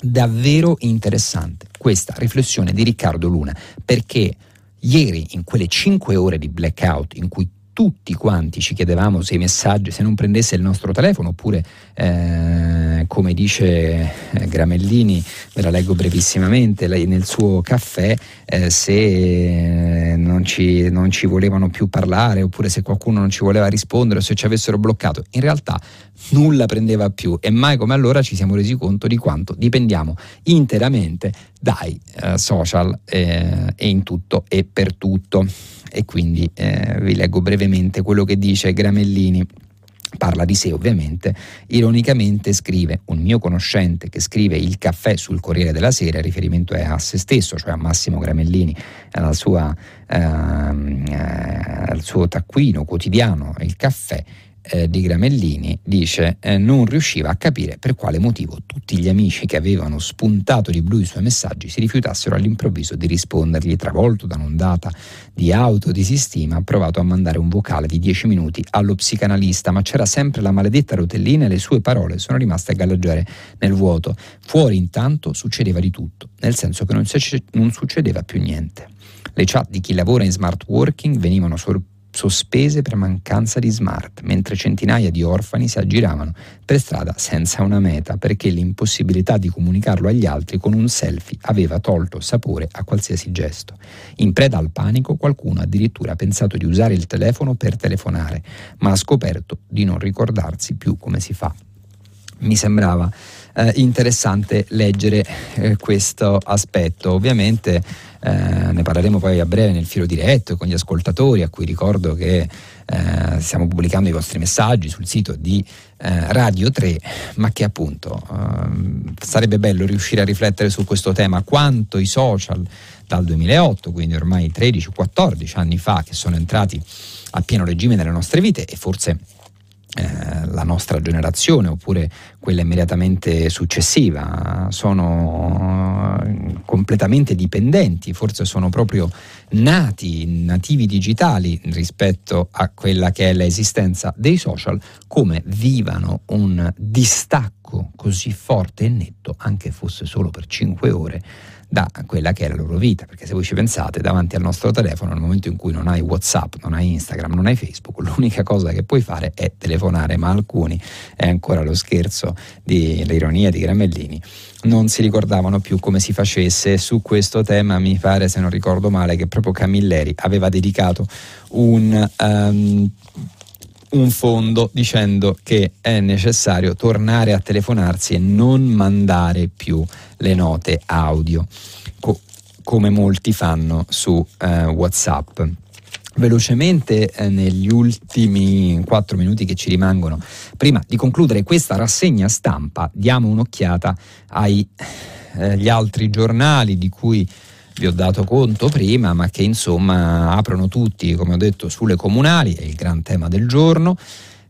davvero interessante questa riflessione di Riccardo Luna, perché ieri in quelle cinque ore di blackout in cui tutti quanti ci chiedevamo se i messaggi, se non prendesse il nostro telefono, oppure eh, come dice eh, Gramellini, ve la leggo brevissimamente, nel suo caffè, eh, se non ci, non ci volevano più parlare, oppure se qualcuno non ci voleva rispondere, o se ci avessero bloccato. In realtà nulla prendeva più e mai come allora ci siamo resi conto di quanto dipendiamo interamente dai eh, social eh, e in tutto e per tutto e quindi eh, vi leggo brevemente quello che dice Gramellini. Parla di sé ovviamente, ironicamente scrive un mio conoscente che scrive il caffè sul Corriere della Sera, il riferimento è a se stesso, cioè a Massimo Gramellini, alla sua, ehm, eh, al suo taccuino quotidiano, il caffè, eh, di Gramellini dice eh, non riusciva a capire per quale motivo tutti gli amici che avevano spuntato di blu i suoi messaggi si rifiutassero all'improvviso di rispondergli. Travolto da un'ondata di autodisistima ha provato a mandare un vocale di 10 minuti allo psicanalista, ma c'era sempre la maledetta rotellina e le sue parole sono rimaste a galleggiare nel vuoto. Fuori intanto succedeva di tutto, nel senso che non, succedeva più niente. Le chat di chi lavora in smart working venivano sorprese sospese per mancanza di smart, mentre centinaia di orfani si aggiravano per strada senza una meta perché l'impossibilità di comunicarlo agli altri con un selfie aveva tolto sapore a qualsiasi gesto. In preda al panico qualcuno addirittura ha pensato di usare il telefono per telefonare, ma ha scoperto di non ricordarsi più come si fa. Mi sembrava eh, interessante leggere eh, questo aspetto. Ovviamente eh, ne parleremo poi a breve nel filo diretto con gli ascoltatori a cui ricordo che eh, stiamo pubblicando i vostri messaggi sul sito di eh, Radio 3, ma che appunto ehm, sarebbe bello riuscire a riflettere su questo tema, quanto i social dal 2008, quindi ormai 13-14 anni fa che sono entrati a pieno regime nelle nostre vite e forse eh, la nostra generazione oppure quella immediatamente successiva, sono eh, completamente dipendenti, forse sono proprio nati, nativi digitali rispetto a quella che è l'esistenza dei social, come vivano un distacco così forte e netto, anche fosse solo per 5 ore, da quella che è la loro vita, perché se voi ci pensate davanti al nostro telefono nel momento in cui non hai Whatsapp, non hai Instagram, non hai Facebook, l'unica cosa che puoi fare è telefonare, ma alcuni è ancora lo scherzo di l'ironia di Gramellini non si ricordavano più come si facesse. Su questo tema mi pare, se non ricordo male, che proprio Camilleri aveva dedicato un, um, un fondo dicendo che è necessario tornare a telefonarsi e non mandare più le note audio, co- come molti fanno su uh, WhatsApp. Velocemente eh, negli ultimi quattro minuti che ci rimangono, prima di concludere questa rassegna stampa, diamo un'occhiata agli eh, altri giornali di cui vi ho dato conto prima, ma che insomma aprono tutti, come ho detto, sulle comunali, è il gran tema del giorno.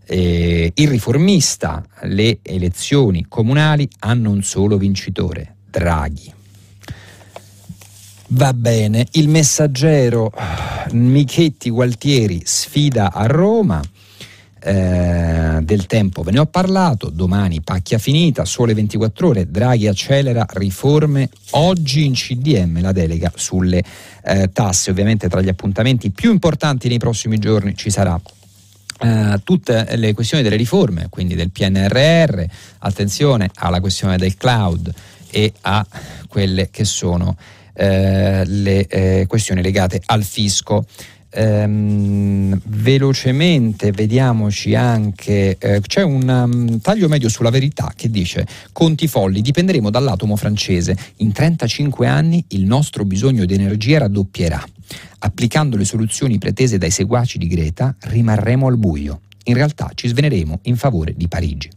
Eh, il riformista, le elezioni comunali hanno un solo vincitore, Draghi. Va bene, il messaggero Michetti Gualtieri sfida a Roma. Eh, del tempo ve ne ho parlato, domani pacchia finita, sole 24 ore, Draghi accelera riforme, oggi in CDM la delega sulle eh, tasse, ovviamente tra gli appuntamenti più importanti nei prossimi giorni ci sarà Uh, tutte le questioni delle riforme, quindi del PNRR, attenzione alla questione del cloud e a quelle che sono uh, le uh, questioni legate al fisco. Um, velocemente vediamoci anche eh, c'è un um, taglio medio sulla verità che dice conti folli dipenderemo dall'atomo francese. In 35 anni il nostro bisogno di energia raddoppierà. Applicando le soluzioni pretese dai seguaci di Greta rimarremo al buio. In realtà ci sveneremo in favore di Parigi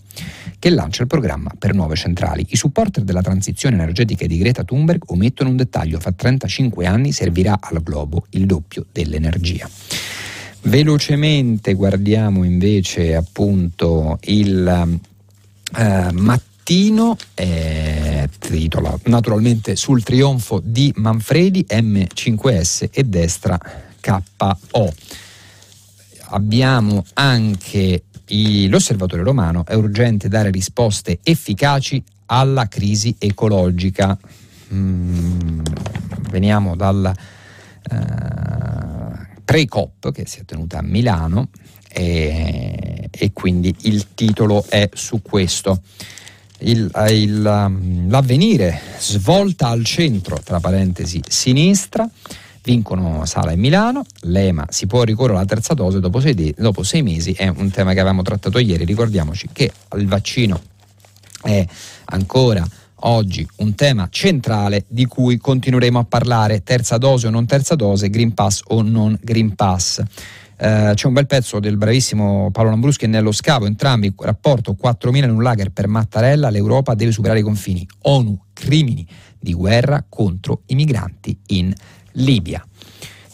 che lancia il programma per nuove centrali. I supporter della transizione energetica di Greta Thunberg omettono un dettaglio, fra 35 anni servirà al globo il doppio dell'energia. Velocemente guardiamo invece appunto il eh, mattino, eh, titola naturalmente sul trionfo di Manfredi, M5S e destra KO. Abbiamo anche l'osservatore romano è urgente dare risposte efficaci alla crisi ecologica. Mm, veniamo dal uh, pre-COP che si è tenuta a Milano e, e quindi il titolo è su questo. Il, il, um, l'avvenire svolta al centro, tra parentesi, sinistra vincono Sala e Milano, l'EMA si può ricorrere alla terza dose dopo sei, de- dopo sei mesi, è un tema che avevamo trattato ieri, ricordiamoci che il vaccino è ancora oggi un tema centrale di cui continueremo a parlare, terza dose o non terza dose, Green Pass o non Green Pass. Uh, c'è un bel pezzo del bravissimo Paolo Lambruschi Nello Scavo, entrambi, rapporto 4.000 in un lager per Mattarella, l'Europa deve superare i confini, ONU, crimini di guerra contro i migranti in Libia.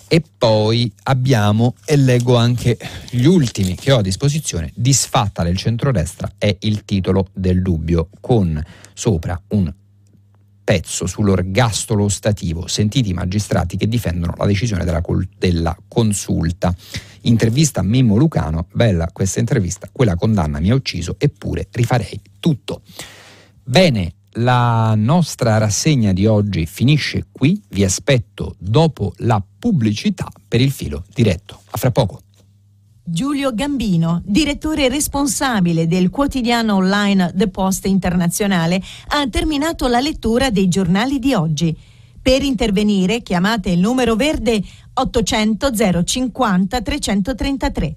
E poi abbiamo, e leggo anche gli ultimi che ho a disposizione, Disfatta del centrodestra è il titolo del dubbio, con sopra un pezzo sull'orgastolo stativo, sentiti i magistrati che difendono la decisione della, col- della consulta. Intervista a Mimmo Lucano, bella questa intervista, quella condanna mi ha ucciso, eppure rifarei tutto. Bene, la nostra rassegna di oggi finisce qui, vi aspetto dopo la pubblicità per il filo diretto. A fra poco. Giulio Gambino, direttore responsabile del quotidiano online The Post Internazionale, ha terminato la lettura dei giornali di oggi. Per intervenire chiamate il numero verde 800 050 333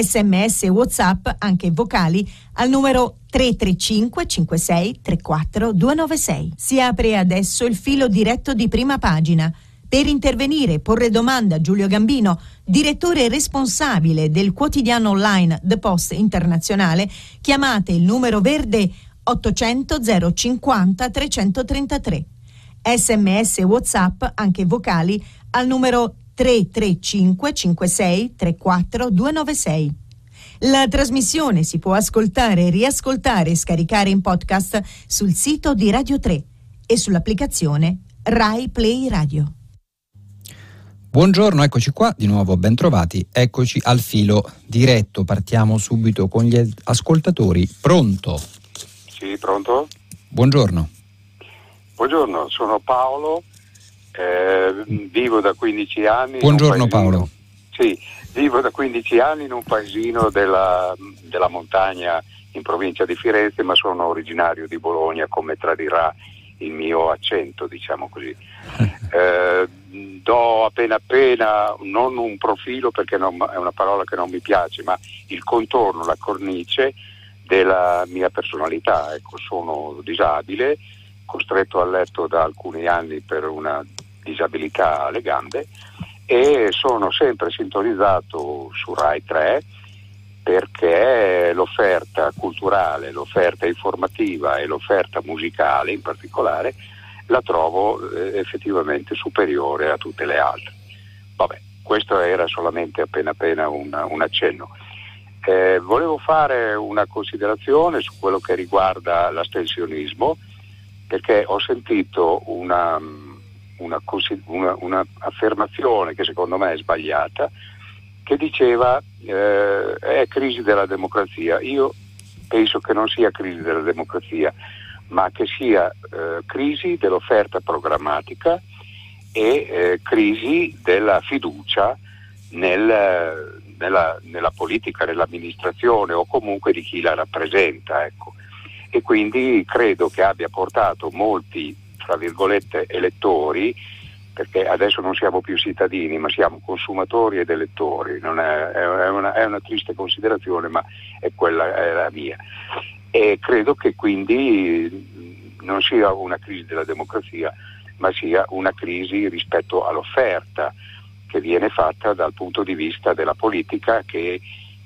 sms e whatsapp, anche vocali, al numero 335 56 34 296. Si apre adesso il filo diretto di prima pagina. Per intervenire e porre domanda a Giulio Gambino, direttore responsabile del quotidiano online The Post Internazionale, chiamate il numero verde 800 050 333. Sms e WhatsApp, anche vocali, al numero 335 56 34 296. La trasmissione si può ascoltare, riascoltare e scaricare in podcast sul sito di Radio 3 e sull'applicazione Rai Play Radio. Buongiorno, eccoci qua, di nuovo ben trovati, eccoci al filo diretto, partiamo subito con gli ascoltatori. Pronto? Sì, pronto? Buongiorno. Buongiorno, sono Paolo, eh, vivo da 15 anni. Buongiorno Paolo. Sì, vivo da 15 anni in un paesino della, della montagna in provincia di Firenze, ma sono originario di Bologna, come tradirà il mio accento, diciamo così. Eh, do appena appena, non un profilo perché non, è una parola che non mi piace, ma il contorno, la cornice della mia personalità. Ecco, sono disabile, costretto a letto da alcuni anni per una disabilità alle gambe e sono sempre sintonizzato su Rai 3 perché l'offerta culturale, l'offerta informativa e l'offerta musicale in particolare la trovo eh, effettivamente superiore a tutte le altre. Vabbè, questo era solamente appena appena una, un accenno. Eh, volevo fare una considerazione su quello che riguarda l'astensionismo, perché ho sentito una, una, una, una affermazione che secondo me è sbagliata, che diceva eh, è crisi della democrazia. Io penso che non sia crisi della democrazia, ma che sia eh, crisi dell'offerta programmatica e eh, crisi della fiducia nel, nella, nella, politica, nell'amministrazione o comunque di chi la rappresenta. Ecco. E quindi credo che abbia portato molti, tra virgolette, elettori, perché adesso non siamo più cittadini, ma siamo consumatori ed elettori. È, è, una, è, una, triste considerazione, ma è quella è la mia e credo che quindi non sia una crisi della democrazia, ma sia una crisi rispetto all'offerta che viene fatta dal punto di vista della politica che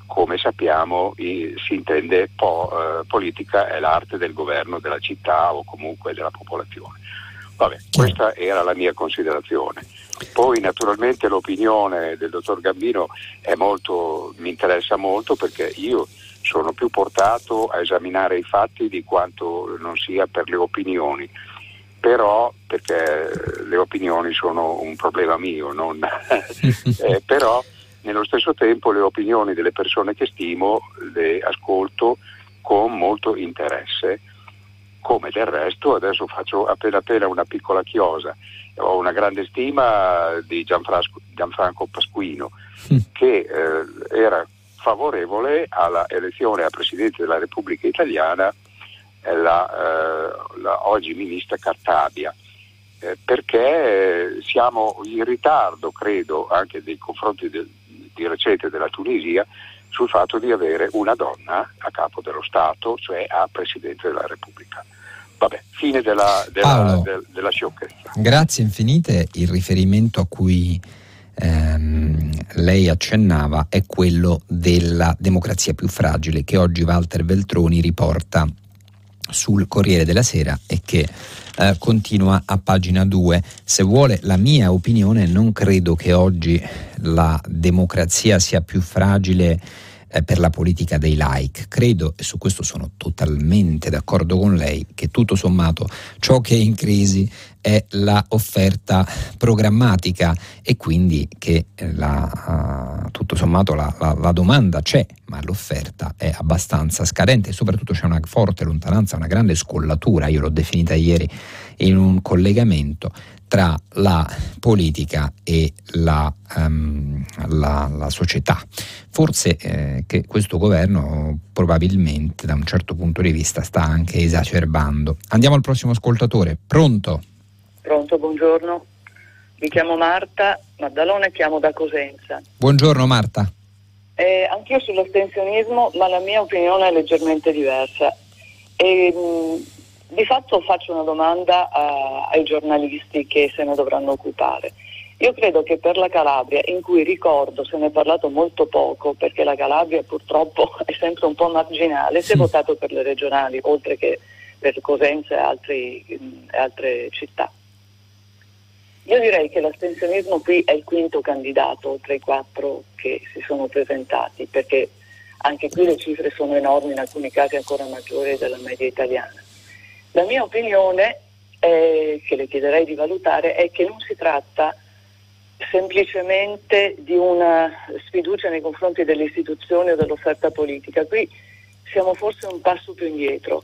come sappiamo si intende po, eh, politica è l'arte del governo della città o comunque della popolazione. Vabbè, questa era la mia considerazione. Poi naturalmente l'opinione del dottor Gambino molto, mi interessa molto perché io sono più portato a esaminare i fatti di quanto non sia per le opinioni, però perché le opinioni sono un problema mio, non, eh, però nello stesso tempo le opinioni delle persone che stimo le ascolto con molto interesse, come del resto adesso faccio appena appena una piccola chiosa. Ho una grande stima di Gianfranco, Gianfranco Pasquino, che eh, era favorevole alla elezione a Presidente della Repubblica Italiana eh, la, eh, la oggi ministra Cartabia, eh, perché siamo in ritardo, credo, anche nei confronti del, di recente della Tunisia, sul fatto di avere una donna a capo dello Stato, cioè a Presidente della Repubblica. Vabbè, fine della, della, del, della sciocchezza. Grazie infinite. Il riferimento a cui ehm, lei accennava è quello della democrazia più fragile che oggi Walter Veltroni riporta sul Corriere della Sera e che eh, continua a pagina 2. Se vuole la mia opinione, non credo che oggi la democrazia sia più fragile eh, per la politica dei like. Credo, e su questo sono totalmente d'accordo con lei, che tutto sommato ciò che è in crisi è la offerta programmatica e quindi che la, uh, tutto sommato la, la, la, domanda c'è, ma l'offerta è abbastanza scadente e soprattutto c'è una forte lontananza, una grande scollatura, io l'ho definita ieri in un collegamento tra la politica e la, um, la, la società. Forse eh, che questo governo probabilmente da un certo punto di vista sta anche esacerbando. Andiamo al prossimo ascoltatore. Pronto? Pronto, buongiorno. Mi chiamo Marta Maddalone e chiamo da Cosenza. Buongiorno Marta. Eh, anch'io sull'astensionismo, ma la mia opinione è leggermente diversa. E, mh, di fatto faccio una domanda a, ai giornalisti che se ne dovranno occupare. Io credo che per la Calabria, in cui ricordo se ne è parlato molto poco, perché la Calabria purtroppo è sempre un po' marginale, si è votato per le regionali, oltre che per Cosenza e, altri, e altre città. Io direi che l'astensionismo qui è il quinto candidato tra i quattro che si sono presentati, perché anche qui le cifre sono enormi, in alcuni casi ancora maggiori della media italiana. La mia opinione, è, che le chiederei di valutare, è che non si tratta semplicemente di una sfiducia nei confronti delle istituzioni o dell'offerta politica. Qui siamo forse un passo più indietro.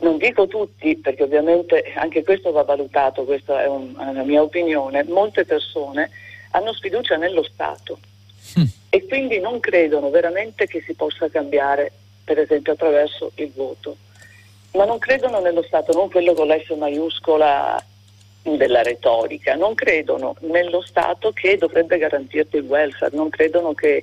Non dico tutti, perché ovviamente anche questo va valutato, questa è, un, è una mia opinione, molte persone hanno sfiducia nello Stato mm. e quindi non credono veramente che si possa cambiare, per esempio attraverso il voto, ma non credono nello Stato, non quello con l'S maiuscola della retorica, non credono nello Stato che dovrebbe garantirti il welfare, non credono che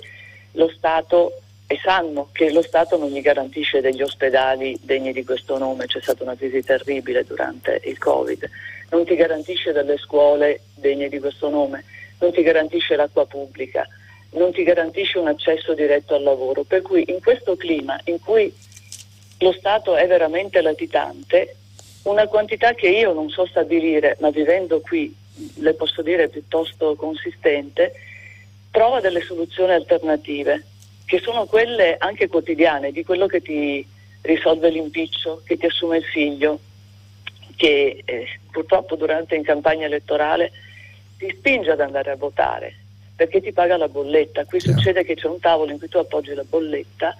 lo Stato e sanno che lo Stato non gli garantisce degli ospedali degni di questo nome, c'è stata una crisi terribile durante il Covid, non ti garantisce delle scuole degne di questo nome, non ti garantisce l'acqua pubblica, non ti garantisce un accesso diretto al lavoro. Per cui in questo clima in cui lo Stato è veramente latitante, una quantità che io non so stabilire, ma vivendo qui le posso dire piuttosto consistente, trova delle soluzioni alternative che sono quelle anche quotidiane, di quello che ti risolve l'impiccio, che ti assume il figlio, che eh, purtroppo durante in campagna elettorale ti spinge ad andare a votare perché ti paga la bolletta. Qui Chiaro. succede che c'è un tavolo in cui tu appoggi la bolletta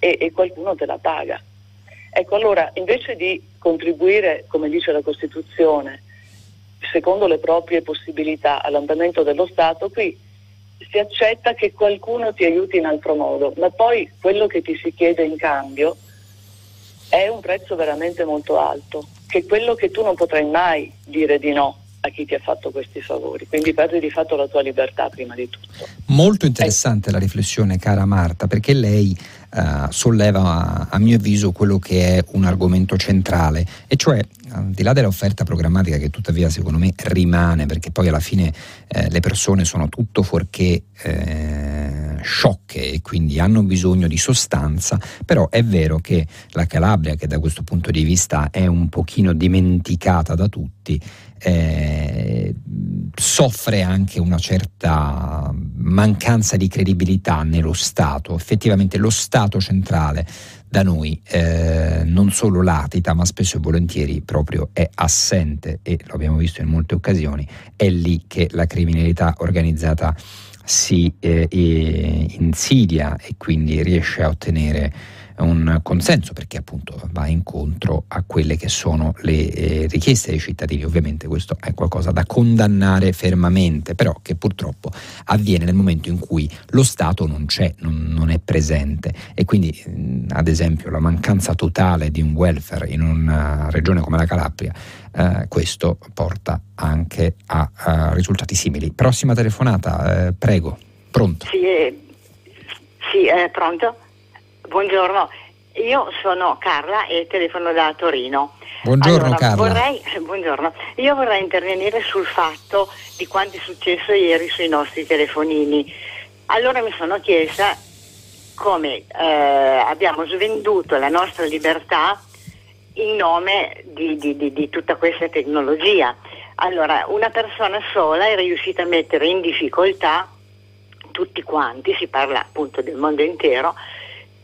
e, e qualcuno te la paga. Ecco, allora invece di contribuire, come dice la Costituzione, secondo le proprie possibilità all'andamento dello Stato, qui si accetta che qualcuno ti aiuti in altro modo, ma poi quello che ti si chiede in cambio è un prezzo veramente molto alto, che è quello che tu non potrai mai dire di no a chi ti ha fatto questi favori, quindi perdi di fatto la tua libertà prima di tutto. Molto interessante eh. la riflessione, cara Marta, perché lei uh, solleva a mio avviso quello che è un argomento centrale, e cioè al di là dell'offerta programmatica che tuttavia secondo me rimane, perché poi alla fine eh, le persone sono tutto fuorché eh, sciocche e quindi hanno bisogno di sostanza, però è vero che la Calabria, che da questo punto di vista è un pochino dimenticata da tutti, eh, soffre anche una certa mancanza di credibilità nello Stato. Effettivamente lo Stato centrale da noi eh, non solo latita, ma spesso e volentieri proprio è assente e lo abbiamo visto in molte occasioni, è lì che la criminalità organizzata si eh, insidia e quindi riesce a ottenere un consenso perché appunto va incontro a quelle che sono le eh, richieste dei cittadini. Ovviamente questo è qualcosa da condannare fermamente, però che purtroppo avviene nel momento in cui lo Stato non c'è, non, non è presente e quindi mh, ad esempio la mancanza totale di un welfare in una regione come la Calabria eh, questo porta anche a, a, risultati simili. Prossima telefonata, eh, prego, pronto? Sì, eh, sì pronto? Buongiorno, io sono Carla e telefono da Torino. Buongiorno allora, Carla. Vorrei, buongiorno. Io vorrei intervenire sul fatto di quanto è successo ieri sui nostri telefonini. Allora mi sono chiesta come eh, abbiamo svenduto la nostra libertà in nome di, di, di, di tutta questa tecnologia. Allora, una persona sola è riuscita a mettere in difficoltà tutti quanti, si parla appunto del mondo intero,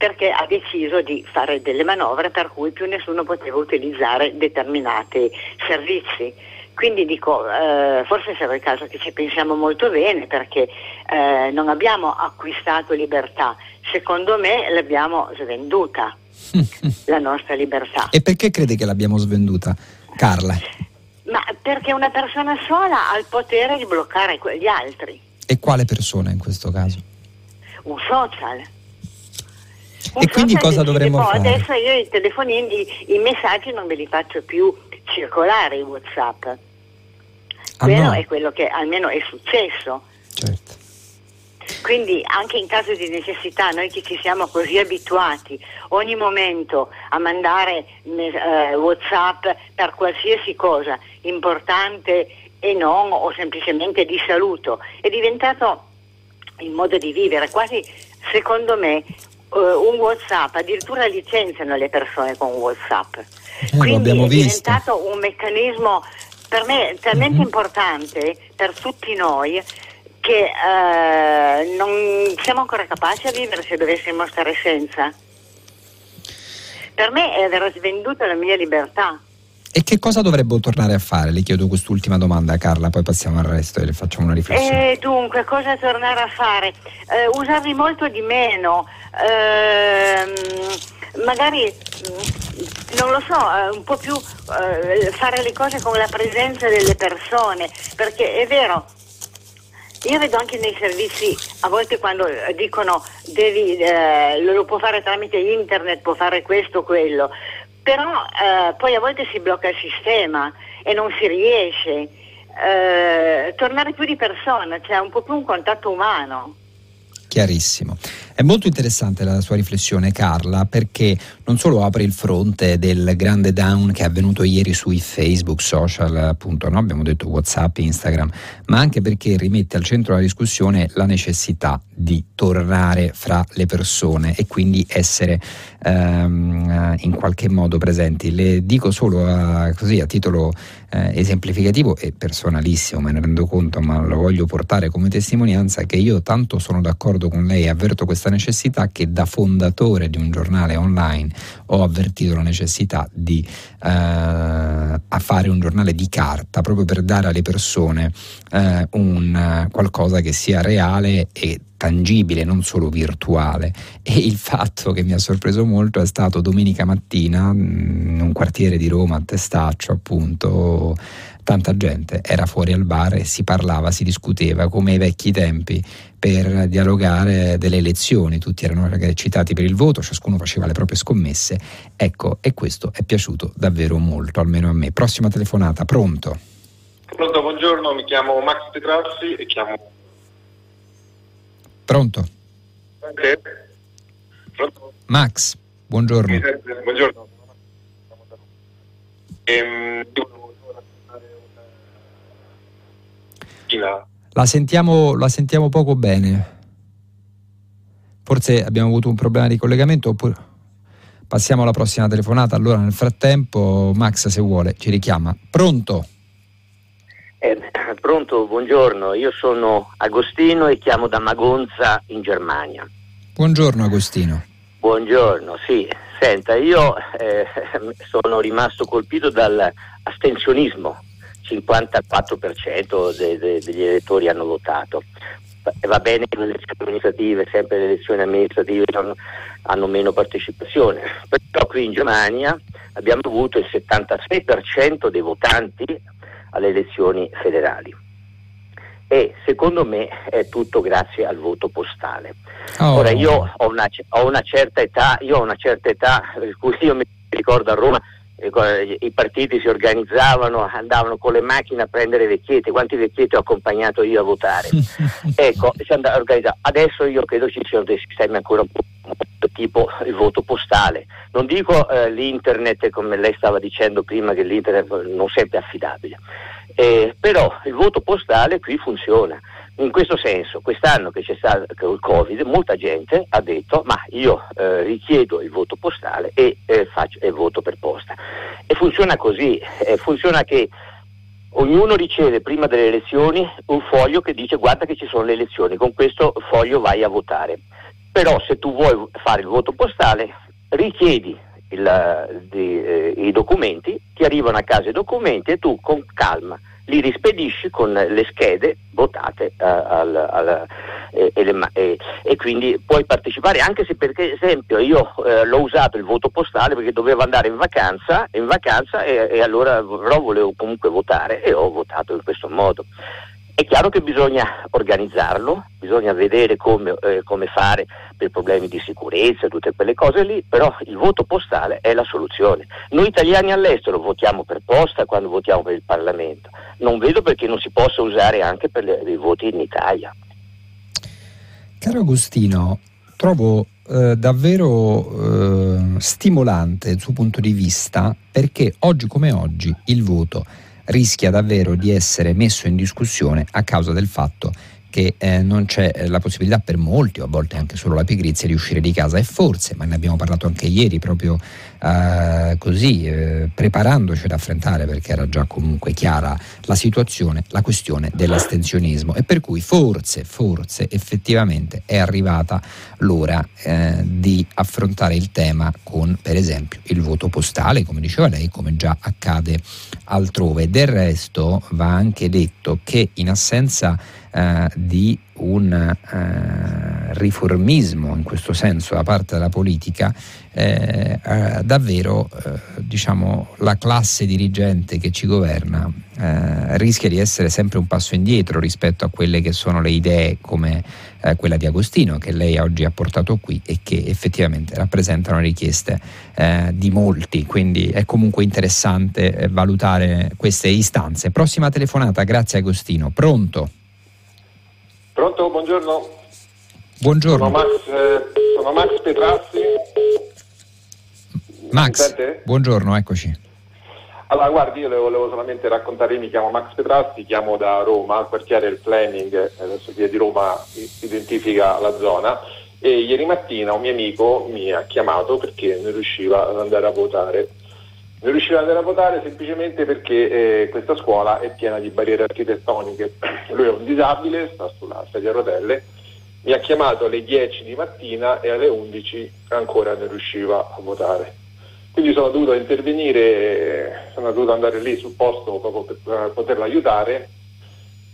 perché ha deciso di fare delle manovre per cui più nessuno poteva utilizzare determinati servizi. Quindi dico, eh, forse sarà il caso che ci pensiamo molto bene perché eh, non abbiamo acquistato libertà, secondo me l'abbiamo svenduta, la nostra libertà. E perché crede che l'abbiamo svenduta, Carla? Ma perché una persona sola ha il potere di bloccare gli altri. E quale persona in questo caso? Un social e quindi cosa dovremmo fare? Adesso io i telefonini, i, i, messaggi non me li faccio più circolare in Whatsapp. Ah, quello no. è quello che almeno è successo. Certo. Quindi anche in caso di necessità, noi che ci siamo così abituati ogni momento a mandare eh, Whatsapp per qualsiasi cosa importante e non o semplicemente di saluto, è diventato il modo di vivere, quasi secondo me uh, un WhatsApp, addirittura licenziano le persone con WhatsApp. Eh, Quindi è visto. diventato un meccanismo per me talmente mm-hmm. importante per tutti noi che eh, non siamo ancora capaci a vivere se dovessimo stare senza. Per me è aver svenduto la mia libertà. E che cosa dovrebbe tornare a fare? Le chiedo quest'ultima domanda, Carla, poi passiamo al resto e le facciamo una riflessione. Eh, dunque, cosa tornare a fare? Eh, usarli molto di meno. Eh, magari mm, non lo so, eh, un po' più eh, fare le cose con la presenza delle persone, perché è vero, io vedo anche nei servizi, a volte quando eh, dicono devi, eh, lo può fare tramite internet, può fare questo o quello, però eh, poi a volte si blocca il sistema e non si riesce. Eh, tornare più di persona, cioè un po' più un contatto umano. Chiarissimo. È molto interessante la sua riflessione, Carla, perché non solo apre il fronte del grande down che è avvenuto ieri sui Facebook, social, appunto, no? abbiamo detto WhatsApp, Instagram, ma anche perché rimette al centro della discussione la necessità di tornare fra le persone e quindi essere ehm, in qualche modo presenti. Le dico solo a, così a titolo eh, esemplificativo e personalissimo, me ne rendo conto, ma lo voglio portare come testimonianza che io tanto sono d'accordo con lei e avverto questa necessità che da fondatore di un giornale online ho avvertito la necessità di eh, fare un giornale di carta proprio per dare alle persone eh, un, qualcosa che sia reale e tangibile, non solo virtuale. E il fatto che mi ha sorpreso molto è stato domenica mattina mm, in un quartiere di Roma, a Testaccio, appunto, tanta gente era fuori al bar e si parlava, si discuteva come ai vecchi tempi per dialogare delle elezioni, tutti erano citati per il voto, ciascuno faceva le proprie scommesse. Ecco, e questo è piaciuto davvero molto, almeno a me. Prossima telefonata, pronto? Pronto, buongiorno, mi chiamo Max Petrassi e chiamo Pronto? Okay. Pronto? Max, buongiorno. Buongiorno. Ehm, la, sentiamo, la sentiamo poco bene. Forse abbiamo avuto un problema di collegamento oppure passiamo alla prossima telefonata. Allora nel frattempo Max se vuole ci richiama. Pronto? Eh, pronto, buongiorno, io sono Agostino e chiamo da Magonza in Germania. Buongiorno Agostino. Buongiorno, sì. Senta, io eh, sono rimasto colpito dall'astensionismo, 54% de- de- degli elettori hanno votato. Va bene che le elezioni amministrative, sempre le elezioni amministrative hanno, hanno meno partecipazione, però qui in Germania abbiamo avuto il 76% dei votanti alle elezioni federali. E secondo me è tutto grazie al voto postale. Oh. Ora io ho una, ho una, certa età, io ho una certa età, per cui io mi ricordo a Roma i partiti si organizzavano, andavano con le macchine a prendere vecchiette, quanti vecchietti ho accompagnato io a votare. ecco. Adesso io credo ci siano dei sistemi ancora un po' tipo il voto postale. Non dico eh, l'internet come lei stava dicendo prima che l'internet non sempre è affidabile, eh, però il voto postale qui funziona. In questo senso, quest'anno che c'è stato il Covid, molta gente ha detto ma io eh, richiedo il voto postale e, eh, faccio, e voto per posta. E funziona così, eh, funziona che ognuno riceve prima delle elezioni un foglio che dice guarda che ci sono le elezioni, con questo foglio vai a votare. Però se tu vuoi fare il voto postale richiedi il, di, eh, i documenti, ti arrivano a casa i documenti e tu con calma li rispedisci con le schede votate uh, al, al, eh, e, le, e, e, quindi puoi partecipare anche se per esempio io eh, l'ho usato il voto postale perché dovevo andare in vacanza, in vacanza e, e allora però volevo comunque votare e ho votato in questo modo. È chiaro che bisogna organizzarlo, bisogna vedere come, eh, come, fare per problemi di sicurezza, tutte quelle cose lì, però il voto postale è la soluzione. Noi italiani all'estero votiamo per posta quando votiamo per il Parlamento, non vedo perché non si possa usare anche per i voti in Italia. Caro Agostino, trovo eh, davvero eh, stimolante il suo punto di vista perché oggi come oggi il voto rischia davvero di essere messo in discussione a causa del fatto che eh, non c'è eh, la possibilità per molti, o a volte anche solo la pigrizia, di uscire di casa. E forse, ma ne abbiamo parlato anche ieri proprio eh, così, eh, preparandoci ad affrontare, perché era già comunque chiara la situazione, la questione dell'astensionismo e per cui forse, forse effettivamente è arrivata l'ora eh, di affrontare il tema con per esempio il voto postale, come diceva lei, come già accade altrove. Del resto va anche detto che in assenza eh, di un eh, riformismo in questo senso da parte della politica, eh, eh davvero eh, diciamo, la classe dirigente che ci governa eh, rischia di essere sempre un passo indietro rispetto a quelle che sono le idee come eh, quella di Agostino che lei oggi ha portato qui e che effettivamente rappresentano richieste eh, di molti, quindi è comunque interessante valutare queste istanze. Prossima telefonata, grazie Agostino. Pronto? Pronto, buongiorno. Buongiorno. Sono Max, eh, sono Max Petrazzi. Max, buongiorno, eccoci. Allora, guardi, io le volevo solamente raccontare, io mi chiamo Max Petrazzi, chiamo da Roma, al quartiere del planning, adesso chi è di Roma identifica la zona, e ieri mattina un mio amico mi ha chiamato perché non riusciva ad andare a votare non riusciva ad andare a votare semplicemente perché eh, questa scuola è piena di barriere architettoniche. Lui è un disabile, sta sulla sedia a rotelle, mi ha chiamato alle 10 di mattina e alle 11 ancora non riusciva a votare. Quindi sono dovuto intervenire, sono dovuto andare lì sul posto proprio per poterlo aiutare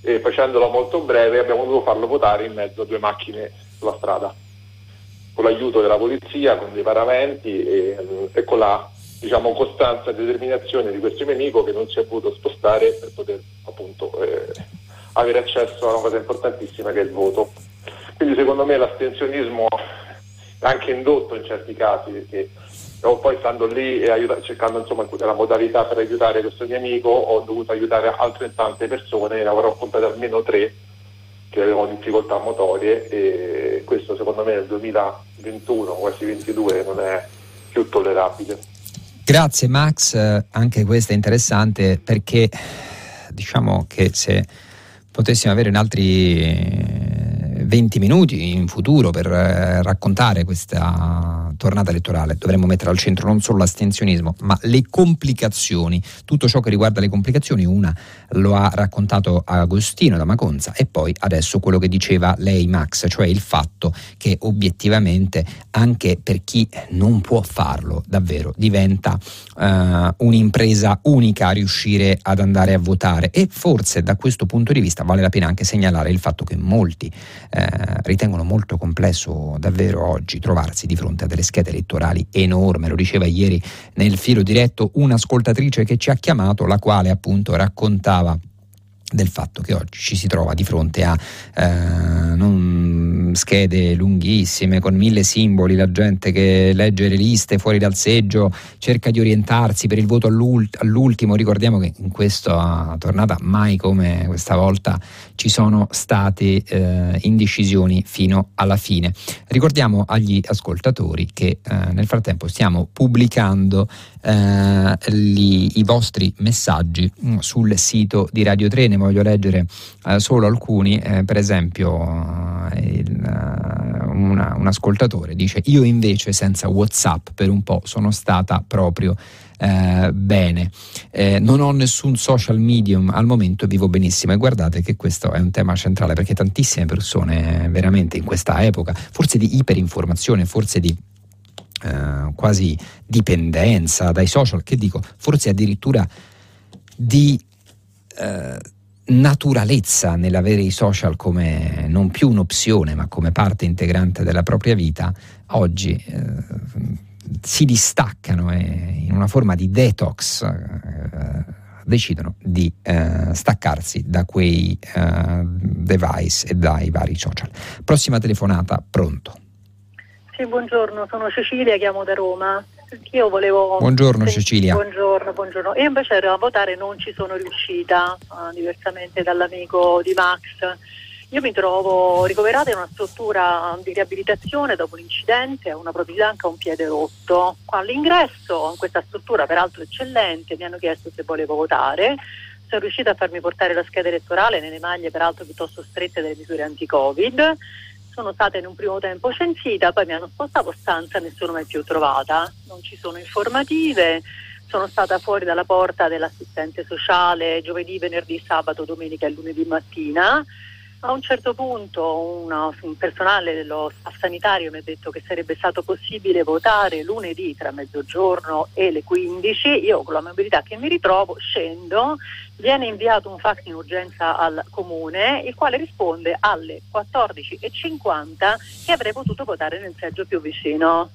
e facendolo molto breve abbiamo dovuto farlo votare in mezzo a due macchine sulla strada, con l'aiuto della polizia, con dei paramenti e, e con la diciamo, costanza e determinazione di questo mio amico che non si è voluto spostare per poter appunto eh, avere accesso a una cosa importantissima che è il voto. Quindi secondo me l'astensionismo è anche indotto in certi casi perché poi stando lì e aiuta, cercando insomma, la modalità per aiutare questo mio amico ho dovuto aiutare altrettante persone, ne avrò contate almeno tre che avevano difficoltà motorie e questo secondo me nel 2021, quasi 22 non è più tollerabile. Grazie Max, eh, anche questa è interessante perché diciamo che se potessimo avere in altri 20 minuti in futuro per eh, raccontare questa tornata elettorale. Dovremmo mettere al centro non solo l'astensionismo ma le complicazioni, tutto ciò che riguarda le complicazioni, una lo ha raccontato Agostino da Maconza e poi adesso quello che diceva lei Max, cioè il fatto che obiettivamente anche per chi non può farlo davvero diventa uh, un'impresa unica riuscire ad andare a votare. E forse da questo punto di vista vale la pena anche segnalare il fatto che molti eh, ritengono molto complesso davvero oggi trovarsi di fronte a delle schede elettorali enormi, lo diceva ieri nel filo diretto un'ascoltatrice che ci ha chiamato la quale appunto raccontava del fatto che oggi ci si trova di fronte a eh, schede lunghissime con mille simboli, la gente che legge le liste fuori dal seggio cerca di orientarsi per il voto all'ult- all'ultimo. Ricordiamo che in questa tornata mai come questa volta ci sono state eh, indecisioni fino alla fine. Ricordiamo agli ascoltatori che eh, nel frattempo stiamo pubblicando eh, li, i vostri messaggi mh, mm, sul sito di Radio 3. Voglio leggere eh, solo alcuni. Eh, per esempio, eh, il, eh, una, un ascoltatore dice: Io invece senza WhatsApp per un po' sono stata proprio. Eh, bene. Eh, non ho nessun social medium al momento e vivo benissimo. E guardate che questo è un tema centrale perché tantissime persone, veramente in questa epoca, forse di iperinformazione, forse di eh, quasi dipendenza dai social, che dico, forse addirittura di eh, naturalezza nell'avere i social come non più un'opzione ma come parte integrante della propria vita, oggi eh, si distaccano e in una forma di detox eh, decidono di eh, staccarsi da quei eh, device e dai vari social. Prossima telefonata, pronto. Sì, buongiorno, sono Cecilia, chiamo da Roma. Io volevo... Buongiorno Cecilia. Buongiorno, buongiorno. Io invece ero a votare non ci sono riuscita, uh, diversamente dall'amico di Max. Io mi trovo ricoverata in una struttura di riabilitazione dopo l'incidente, ho una protesi anche a un piede rotto. Qua all'ingresso, in questa struttura peraltro eccellente, mi hanno chiesto se volevo votare sono riuscita a farmi portare la scheda elettorale nelle maglie peraltro piuttosto strette delle misure anti-Covid. Sono stata in un primo tempo censita, poi mi hanno spostato stanza e nessuno mai più trovata. Non ci sono informative, sono stata fuori dalla porta dell'assistente sociale giovedì, venerdì, sabato, domenica e lunedì mattina. A un certo punto una, un personale dello staff sanitario mi ha detto che sarebbe stato possibile votare lunedì tra mezzogiorno e le 15. Io con la mobilità che mi ritrovo scendo, viene inviato un fax in urgenza al comune, il quale risponde alle 14.50 che avrei potuto votare nel seggio più vicino.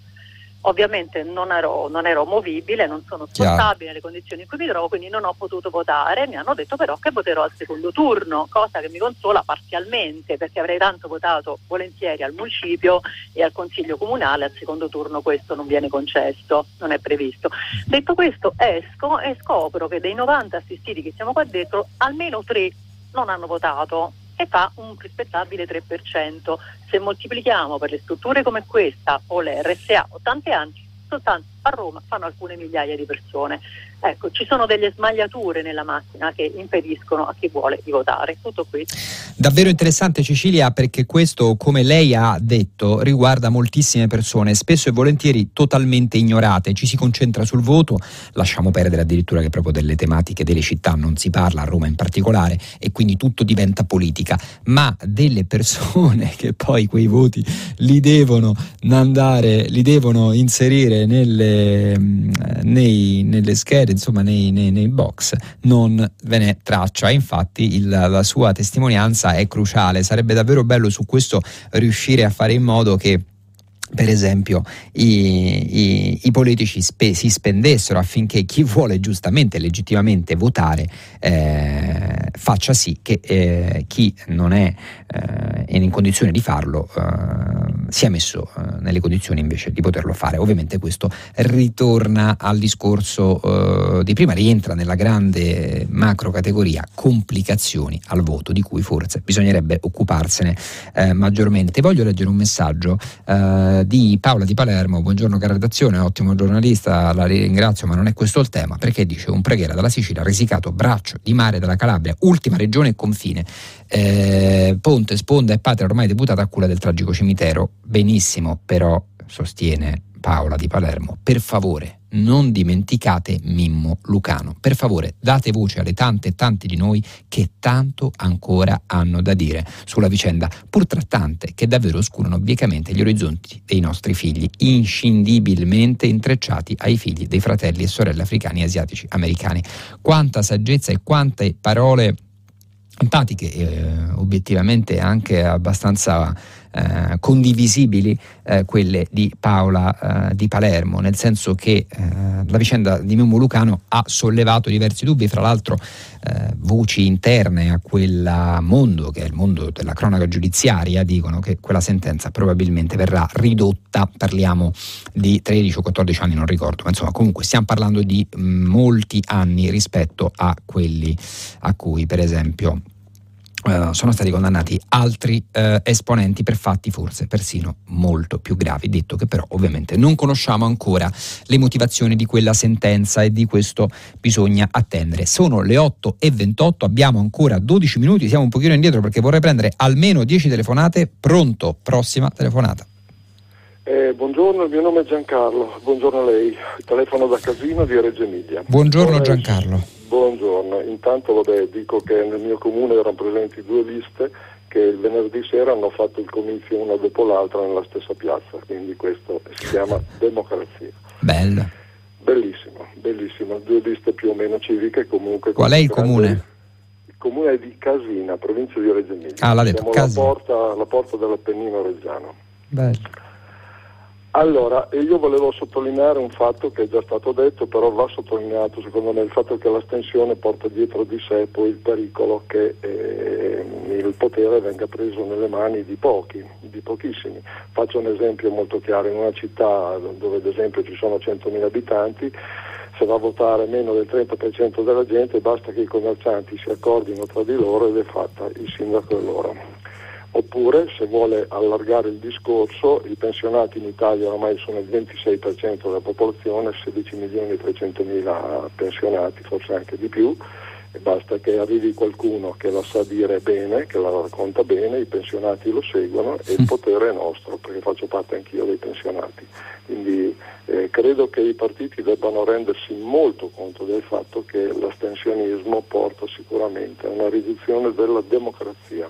Ovviamente non ero, non ero movibile, non sono spostabile nelle condizioni in cui mi trovo, quindi non ho potuto votare. Mi hanno detto però che voterò al secondo turno, cosa che mi consola parzialmente perché avrei tanto votato volentieri al municipio e al consiglio comunale, al secondo turno questo non viene concesso, non è previsto. Detto questo esco e scopro che dei 90 assistiti che siamo qua dentro, almeno tre non hanno votato e fa un rispettabile 3%. Se moltiplichiamo per le strutture come questa o le RSA o tante altre, soltanto a Roma fanno alcune migliaia di persone. Ecco, ci sono delle smagliature nella macchina che impediscono a chi vuole di votare. Tutto qui. Davvero interessante Cecilia perché questo, come lei ha detto, riguarda moltissime persone, spesso e volentieri totalmente ignorate. Ci si concentra sul voto, lasciamo perdere addirittura che proprio delle tematiche delle città non si parla, a Roma in particolare, e quindi tutto diventa politica, ma delle persone che poi quei voti li devono andare, li devono inserire nelle, nei, nelle schede insomma nei, nei, nei box non ve ne traccia. Infatti il, la sua testimonianza è cruciale. Sarebbe davvero bello su questo riuscire a fare in modo che per esempio i, i, i politici spe, si spendessero affinché chi vuole giustamente e legittimamente votare eh, faccia sì che eh, chi non è eh, in condizione di farlo eh, sia messo eh, nelle condizioni invece di poterlo fare. Ovviamente questo ritorna al discorso eh, di prima, rientra nella grande macro categoria complicazioni al voto di cui forse bisognerebbe occuparsene maggiormente. Voglio leggere un messaggio di Paola di Palermo, buongiorno cara redazione, ottimo giornalista, la ringrazio ma non è questo il tema, perché dice un preghiera dalla Sicilia, risicato braccio di mare della Calabria, ultima regione e confine, eh, ponte, sponda e patria ormai deputata a cura del tragico cimitero, benissimo però sostiene Paola di Palermo, per favore non dimenticate Mimmo Lucano. Per favore date voce alle tante e tanti di noi che tanto ancora hanno da dire sulla vicenda, pur tra tante che davvero oscurano biecamente gli orizzonti dei nostri figli, inscindibilmente intrecciati ai figli dei fratelli e sorelle africani e asiatici americani. Quanta saggezza e quante parole empatiche, eh, obiettivamente anche abbastanza eh, condivisibili eh, quelle di Paola eh, di Palermo, nel senso che eh, la vicenda di Mimmo Lucano ha sollevato diversi dubbi, fra l'altro eh, voci interne a quel mondo, che è il mondo della cronaca giudiziaria, dicono che quella sentenza probabilmente verrà ridotta, parliamo di 13 o 14 anni, non ricordo, ma insomma comunque stiamo parlando di mm, molti anni rispetto a quelli a cui per esempio Uh, sono stati condannati altri uh, esponenti per fatti forse persino molto più gravi, detto che però ovviamente non conosciamo ancora le motivazioni di quella sentenza e di questo bisogna attendere. Sono le 8 e 28, abbiamo ancora 12 minuti, siamo un pochino indietro perché vorrei prendere almeno 10 telefonate. Pronto, prossima telefonata. Eh, buongiorno, il mio nome è Giancarlo, buongiorno a lei, telefono da Casino di Reggio Emilia. Buongiorno Giancarlo. Buongiorno, intanto vabbè, dico che nel mio comune erano presenti due liste che il venerdì sera hanno fatto il comizio una dopo l'altra nella stessa piazza, quindi questo si chiama democrazia. Bello. Bellissimo, bellissimo, due liste più o meno civiche comunque. Qual è il comune? Il comune è di Casina, provincia di Reggio Emilia. Ah, l'ha detto, Siamo alla porta, la porta dell'Appennino Reggiano. Bello. Allora, io volevo sottolineare un fatto che è già stato detto, però va sottolineato secondo me il fatto che l'astensione porta dietro di sé poi il pericolo che eh, il potere venga preso nelle mani di pochi, di pochissimi. Faccio un esempio molto chiaro, in una città dove ad esempio ci sono 100.000 abitanti, se va a votare meno del 30% della gente basta che i commercianti si accordino tra di loro ed è fatta, il sindaco è loro oppure se vuole allargare il discorso i pensionati in Italia ormai sono il 26% della popolazione, 16 milioni e 300 mila pensionati, forse anche di più, e basta che arrivi qualcuno che la sa dire bene, che la racconta bene, i pensionati lo seguono e il potere è nostro, perché faccio parte anch'io dei pensionati. Quindi eh, credo che i partiti debbano rendersi molto conto del fatto che l'astensionismo porta sicuramente a una riduzione della democrazia.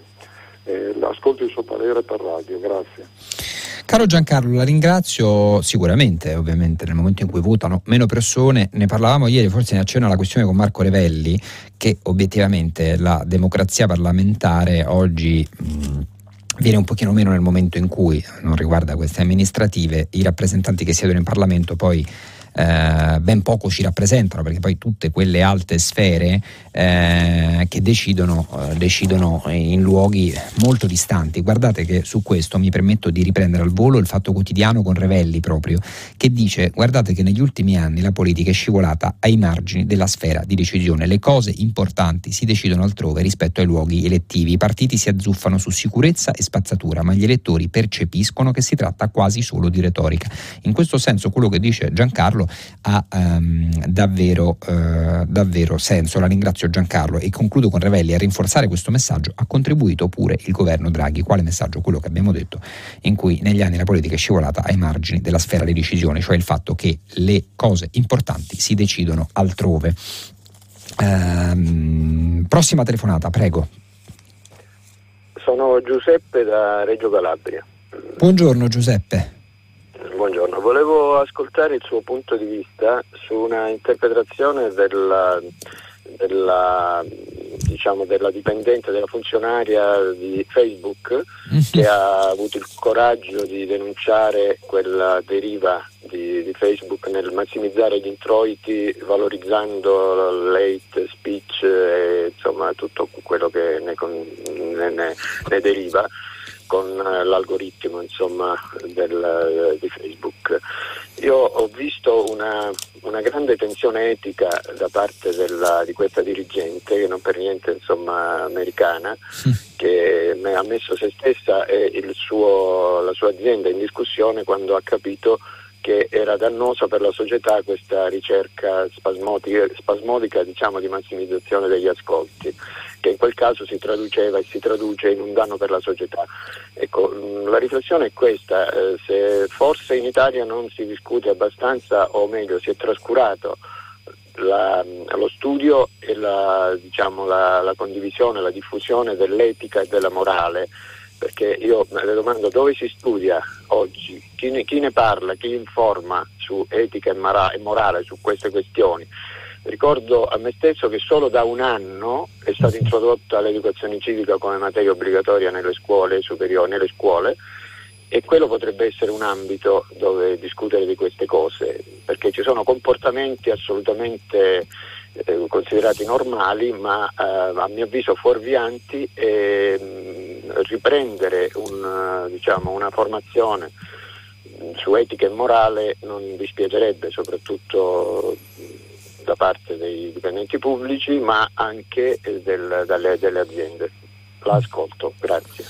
Eh, ascolto il suo parere per radio, grazie. Caro Giancarlo, la ringrazio sicuramente, ovviamente nel momento in cui votano meno persone, ne parlavamo ieri, forse ne accenna la questione con Marco Revelli, che obiettivamente la democrazia parlamentare oggi... Mh, viene un pochino meno nel momento in cui, non riguarda queste amministrative, i rappresentanti che siedono in Parlamento poi eh, ben poco ci rappresentano, perché poi tutte quelle alte sfere eh, che decidono, eh, decidono in luoghi molto distanti. Guardate che su questo mi permetto di riprendere al volo il fatto quotidiano con Revelli proprio, che dice guardate che negli ultimi anni la politica è scivolata ai margini della sfera di decisione, le cose importanti si decidono altrove rispetto ai luoghi elettivi, i partiti si azzuffano su sicurezza e spazzatura, ma gli elettori percepiscono che si tratta quasi solo di retorica. In questo senso quello che dice Giancarlo Giancarlo ha um, davvero, uh, davvero senso. La ringrazio Giancarlo e concludo con Revelli. A rinforzare questo messaggio ha contribuito pure il governo Draghi. Quale messaggio? Quello che abbiamo detto, in cui negli anni la politica è scivolata ai margini della sfera di decisione, cioè il fatto che le cose importanti si decidono altrove. Um, prossima telefonata, prego. Sono Giuseppe da Reggio Calabria. Buongiorno Giuseppe buongiorno. Volevo ascoltare il suo punto di vista su una interpretazione della, della, diciamo, della dipendente, della funzionaria di Facebook che ha avuto il coraggio di denunciare quella deriva di, di, Facebook nel massimizzare gli introiti valorizzando l'hate speech e insomma tutto quello che ne, ne, ne deriva con eh, l'algoritmo insomma, del, di Facebook. Io ho visto una, una grande tensione etica da parte della, di questa dirigente, che non per niente insomma, americana, che ha messo se stessa e suo, la sua azienda in discussione quando ha capito che era dannosa per la società questa ricerca spasmodica, spasmodica diciamo, di massimizzazione degli ascolti, che in quel caso si traduceva e si traduce in un danno per la società. Ecco, mm, la riflessione è questa, eh, se forse in Italia non si discute abbastanza, o meglio si è trascurato la, lo studio e la, diciamo, la, la condivisione, la diffusione dell'etica e della morale perché io le domando dove si studia oggi, chi ne, chi ne parla, chi informa su etica e morale su queste questioni. Ricordo a me stesso che solo da un anno è stata introdotta l'educazione civica come materia obbligatoria nelle scuole superiori, nelle scuole, e quello potrebbe essere un ambito dove discutere di queste cose, perché ci sono comportamenti assolutamente eh, considerati normali, ma eh, a mio avviso fuorvianti e mh, mm, riprendere un, diciamo, una formazione mm, su etica e morale non dispiacerebbe, soprattutto mm, da parte dei dipendenti pubblici, ma anche eh, del, dalle, delle aziende. L'ascolto, grazie.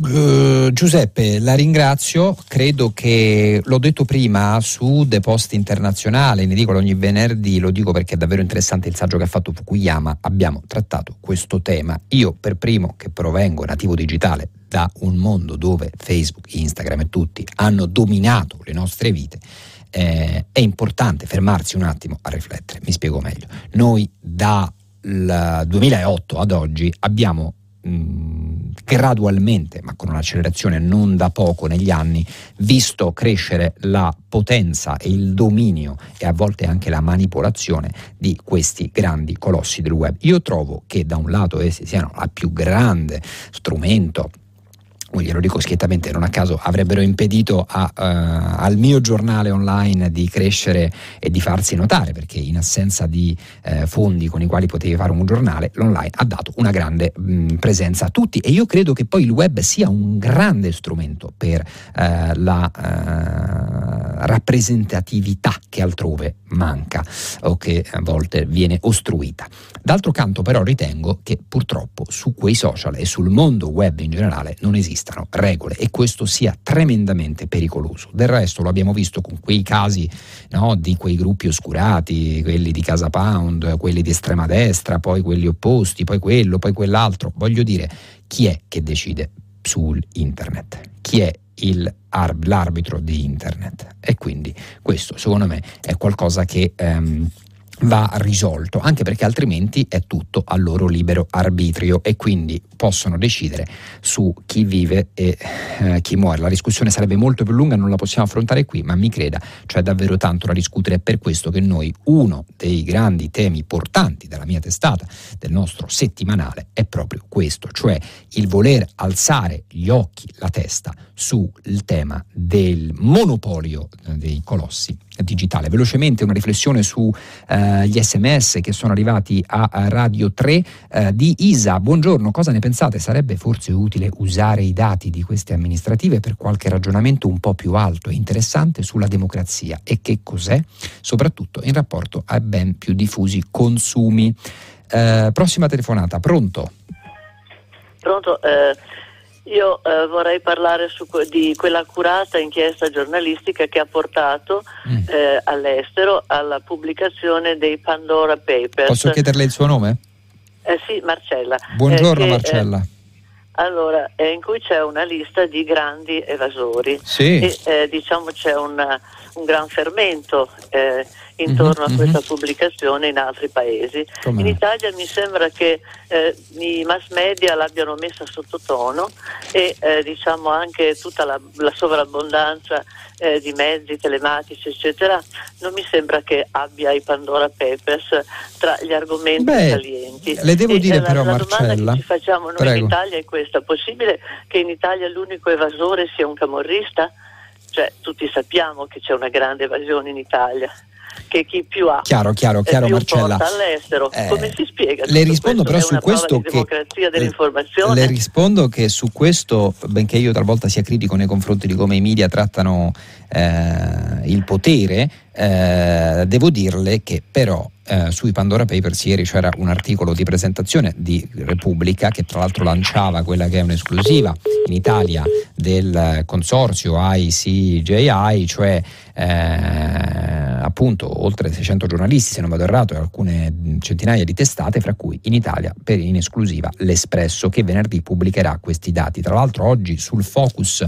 Uh, Giuseppe, la ringrazio, credo che l'ho detto prima su The Post Internazionale, ne dico ogni venerdì, lo dico perché è davvero interessante il saggio che ha fatto Fukuyama, abbiamo trattato questo tema. Io per primo che provengo nativo digitale da un mondo dove Facebook, Instagram e tutti hanno dominato le nostre vite, eh, è importante fermarsi un attimo a riflettere, mi spiego meglio. Noi dal 2008 ad oggi abbiamo mh, gradualmente, ma con un'accelerazione non da poco negli anni, visto crescere la potenza e il dominio e a volte anche la manipolazione di questi grandi colossi del web. Io trovo che da un lato essi siano il più grande strumento glielo dico schiettamente, non a caso avrebbero impedito a, uh, al mio giornale online di crescere e di farsi notare, perché in assenza di uh, fondi con i quali potevi fare un giornale, l'online ha dato una grande mh, presenza a tutti e io credo che poi il web sia un grande strumento per uh, la rappresentatività che altrove manca o che a volte viene ostruita. D'altro canto però ritengo che purtroppo su quei social e sul mondo web in generale non esistano regole e questo sia tremendamente pericoloso. Del resto lo abbiamo visto con quei casi no, di quei gruppi oscurati, quelli di Casa Pound, quelli di estrema destra, poi quelli opposti, poi quello, poi quell'altro. Voglio dire, chi è che decide su internet? Chi è il, l'arbitro di internet? E quindi questo secondo me è qualcosa che... Ehm, va risolto, anche perché altrimenti è tutto al loro libero arbitrio e quindi possono decidere su chi vive e eh, chi muore. La discussione sarebbe molto più lunga, non la possiamo affrontare qui, ma mi creda, c'è davvero tanto da discutere, è per questo che noi uno dei grandi temi portanti della mia testata, del nostro settimanale, è proprio questo, cioè il voler alzare gli occhi, la testa sul tema del monopolio dei colossi digitale. Velocemente una riflessione sugli eh, sms che sono arrivati a, Radio 3 eh, di Isa. Buongiorno, cosa ne pensate? Sarebbe forse utile usare i dati di queste amministrative per qualche ragionamento un po' più alto e interessante sulla democrazia e che cos'è? Soprattutto in rapporto ai ben più diffusi consumi. Eh, prossima telefonata, pronto? Pronto, eh, io eh, vorrei parlare su, di quella accurata inchiesta giornalistica che ha portato mm. eh, all'estero alla pubblicazione dei Pandora Papers. Posso chiederle il suo nome? Eh, sì, Marcella. Buongiorno Eh, che, Marcella. Allora, eh, in cui c'è una lista di grandi evasori Sì. e eh, diciamo c'è una- un gran fermento eh, intorno Mhm, a questa mhm. pubblicazione in altri paesi. Come In? Italia mi sembra che eh, i mass media l'abbiano messa sottotono e eh, diciamo anche tutta la, la sovrabbondanza eh, di mezzi telematici eccetera non mi sembra che abbia i Pandora Papers tra gli argomenti Beh, salienti. le devo E, dire eh, la, però, la domanda Marcella, che ci facciamo noi prego. in Italia è questa: possibile che in Italia l'unico evasore sia un camorrista? Cioè, tutti sappiamo che c'è una grande evasione in Italia, che chi più ha Chiaro, chiaro, e chiaro più Marcella. all'estero. Eh, Come si spiega? le rispondo però su questo che- democrazia dell'informazione. Le rispondo che su questo, benché io talvolta sia critico nei confronti di come i media trattano eh, il potere, eh, devo dirle che però eh, sui Pandora Papers ieri c'era un articolo di presentazione di Repubblica che tra l'altro lanciava quella che è un'esclusiva in Italia del consorzio ICJI, cioè eh, appunto oltre 600 giornalisti se non vado errato e alcune centinaia di testate fra cui in Italia per in esclusiva l'Espresso che venerdì pubblicherà questi dati. Tra l'altro oggi sul focus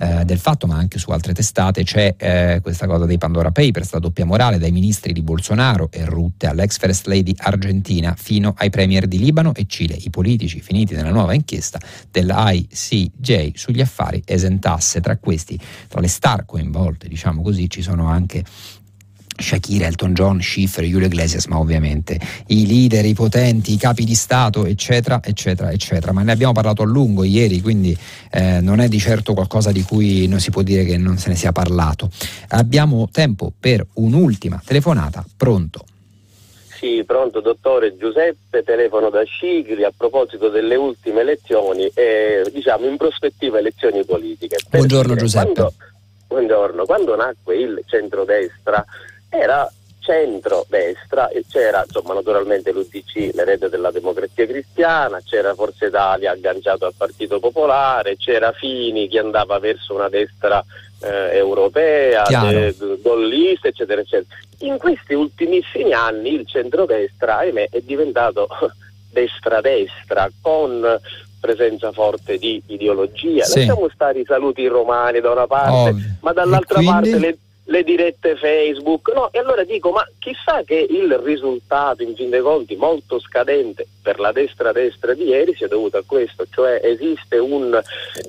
eh, del fatto ma anche su altre testate c'è eh, questa cosa dei Pandora Papers la doppia morale dai ministri di Bolsonaro e Rutte all'ex first lady argentina fino ai premier di Libano e Cile. I politici finiti nella nuova inchiesta dell'ICJ sugli affari esentasse. Tra questi tra le star coinvolte diciamo così ci sono anche Shakira, Elton John, Schiffer, Julio Iglesias, ma ovviamente i leader, i potenti, i capi di Stato, eccetera, eccetera, eccetera. Ma ne abbiamo parlato a lungo ieri, quindi eh, non è di certo qualcosa di cui non si può dire che non se ne sia parlato. Abbiamo tempo per un'ultima telefonata. Pronto? Sì, pronto dottore Giuseppe, telefono da Scigli a proposito delle ultime elezioni e diciamo in prospettiva elezioni politiche. Buongiorno, Giuseppe. Quando, buongiorno, quando nacque il centrodestra era centro-destra e c'era insomma naturalmente l'UDC, l'erede della democrazia cristiana, c'era Forza Italia agganciato al Partito Popolare, c'era Fini che andava verso una destra eh, europea, de- gollista, eccetera, eccetera. In questi ultimissimi anni il centrodestra, ahimè, è diventato destra-destra con presenza forte di ideologia. Sì. Lasciamo stare i saluti romani da una parte, Ovvio. ma dall'altra parte le, le dirette Facebook. No, e allora dico, ma chissà che il risultato, in fin dei conti, molto scadente per la destra-destra di ieri sia dovuto a questo, cioè esiste un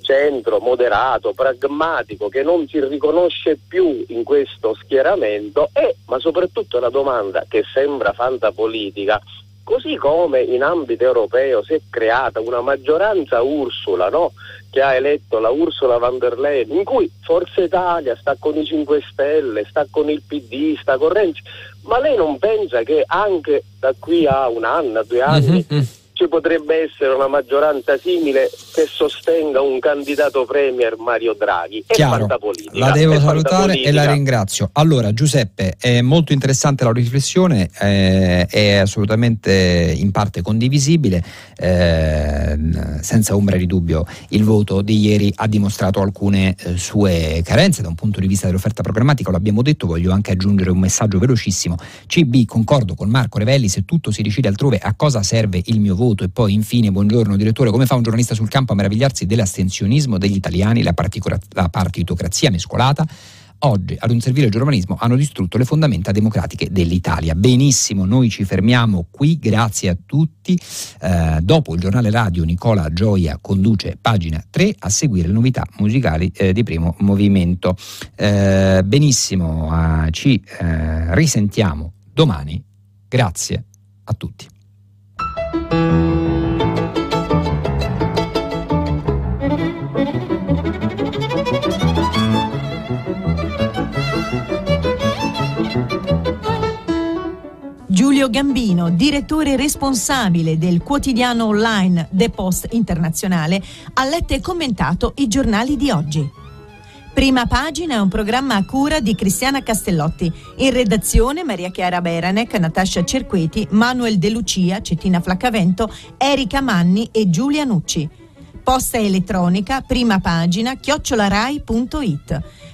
centro moderato, pragmatico, che non si riconosce più in questo schieramento e, ma soprattutto la domanda che sembra fantapolitica, Così come in ambito europeo si è creata una maggioranza Ursula, no? Che ha eletto la Ursula von der Leyen, in cui Forza Italia sta con i 5 Stelle, sta con il PD, sta con Renzi, ma lei non pensa che anche da qui a un anno, a due anni, Mhm, mm. Ci potrebbe essere una maggioranza simile che sostenga un candidato premier Mario Draghi. È Chiaro, la devo salutare e la ringrazio. Allora Giuseppe, è molto interessante la riflessione, eh, è assolutamente in parte condivisibile, eh, senza ombra di dubbio il voto di ieri ha dimostrato alcune eh, sue carenze da un punto di vista dell'offerta programmatica, lo abbiamo detto, voglio anche aggiungere un messaggio velocissimo. CB, concordo con Marco Revelli, se tutto si decide altrove a cosa serve il mio voto? E poi infine, buongiorno direttore, come fa un giornalista sul campo a meravigliarsi dell'astensionismo degli italiani, la, la partitocrazia mescolata? oggi ad un servile giornalismo hanno distrutto le fondamenta democratiche dell'Italia. Benissimo, noi ci fermiamo qui, grazie a tutti. Eh, dopo il giornale radio Nicola Gioia conduce pagina 3 a seguire le novità musicali eh, di primo movimento. Eh, benissimo, eh, ci eh, risentiamo domani. Grazie a tutti. Giulio Gambino, direttore responsabile del quotidiano online The Post Internazionale, ha letto e commentato i giornali di oggi. Prima pagina è un programma a cura di Cristiana Castellotti. In redazione Maria Chiara Beranec, Natascia Cerqueti, Manuel De Lucia, Cettina Flaccavento, Erika Manni e Giulia Nucci. Posta elettronica, prima pagina, chiocciolarai.it.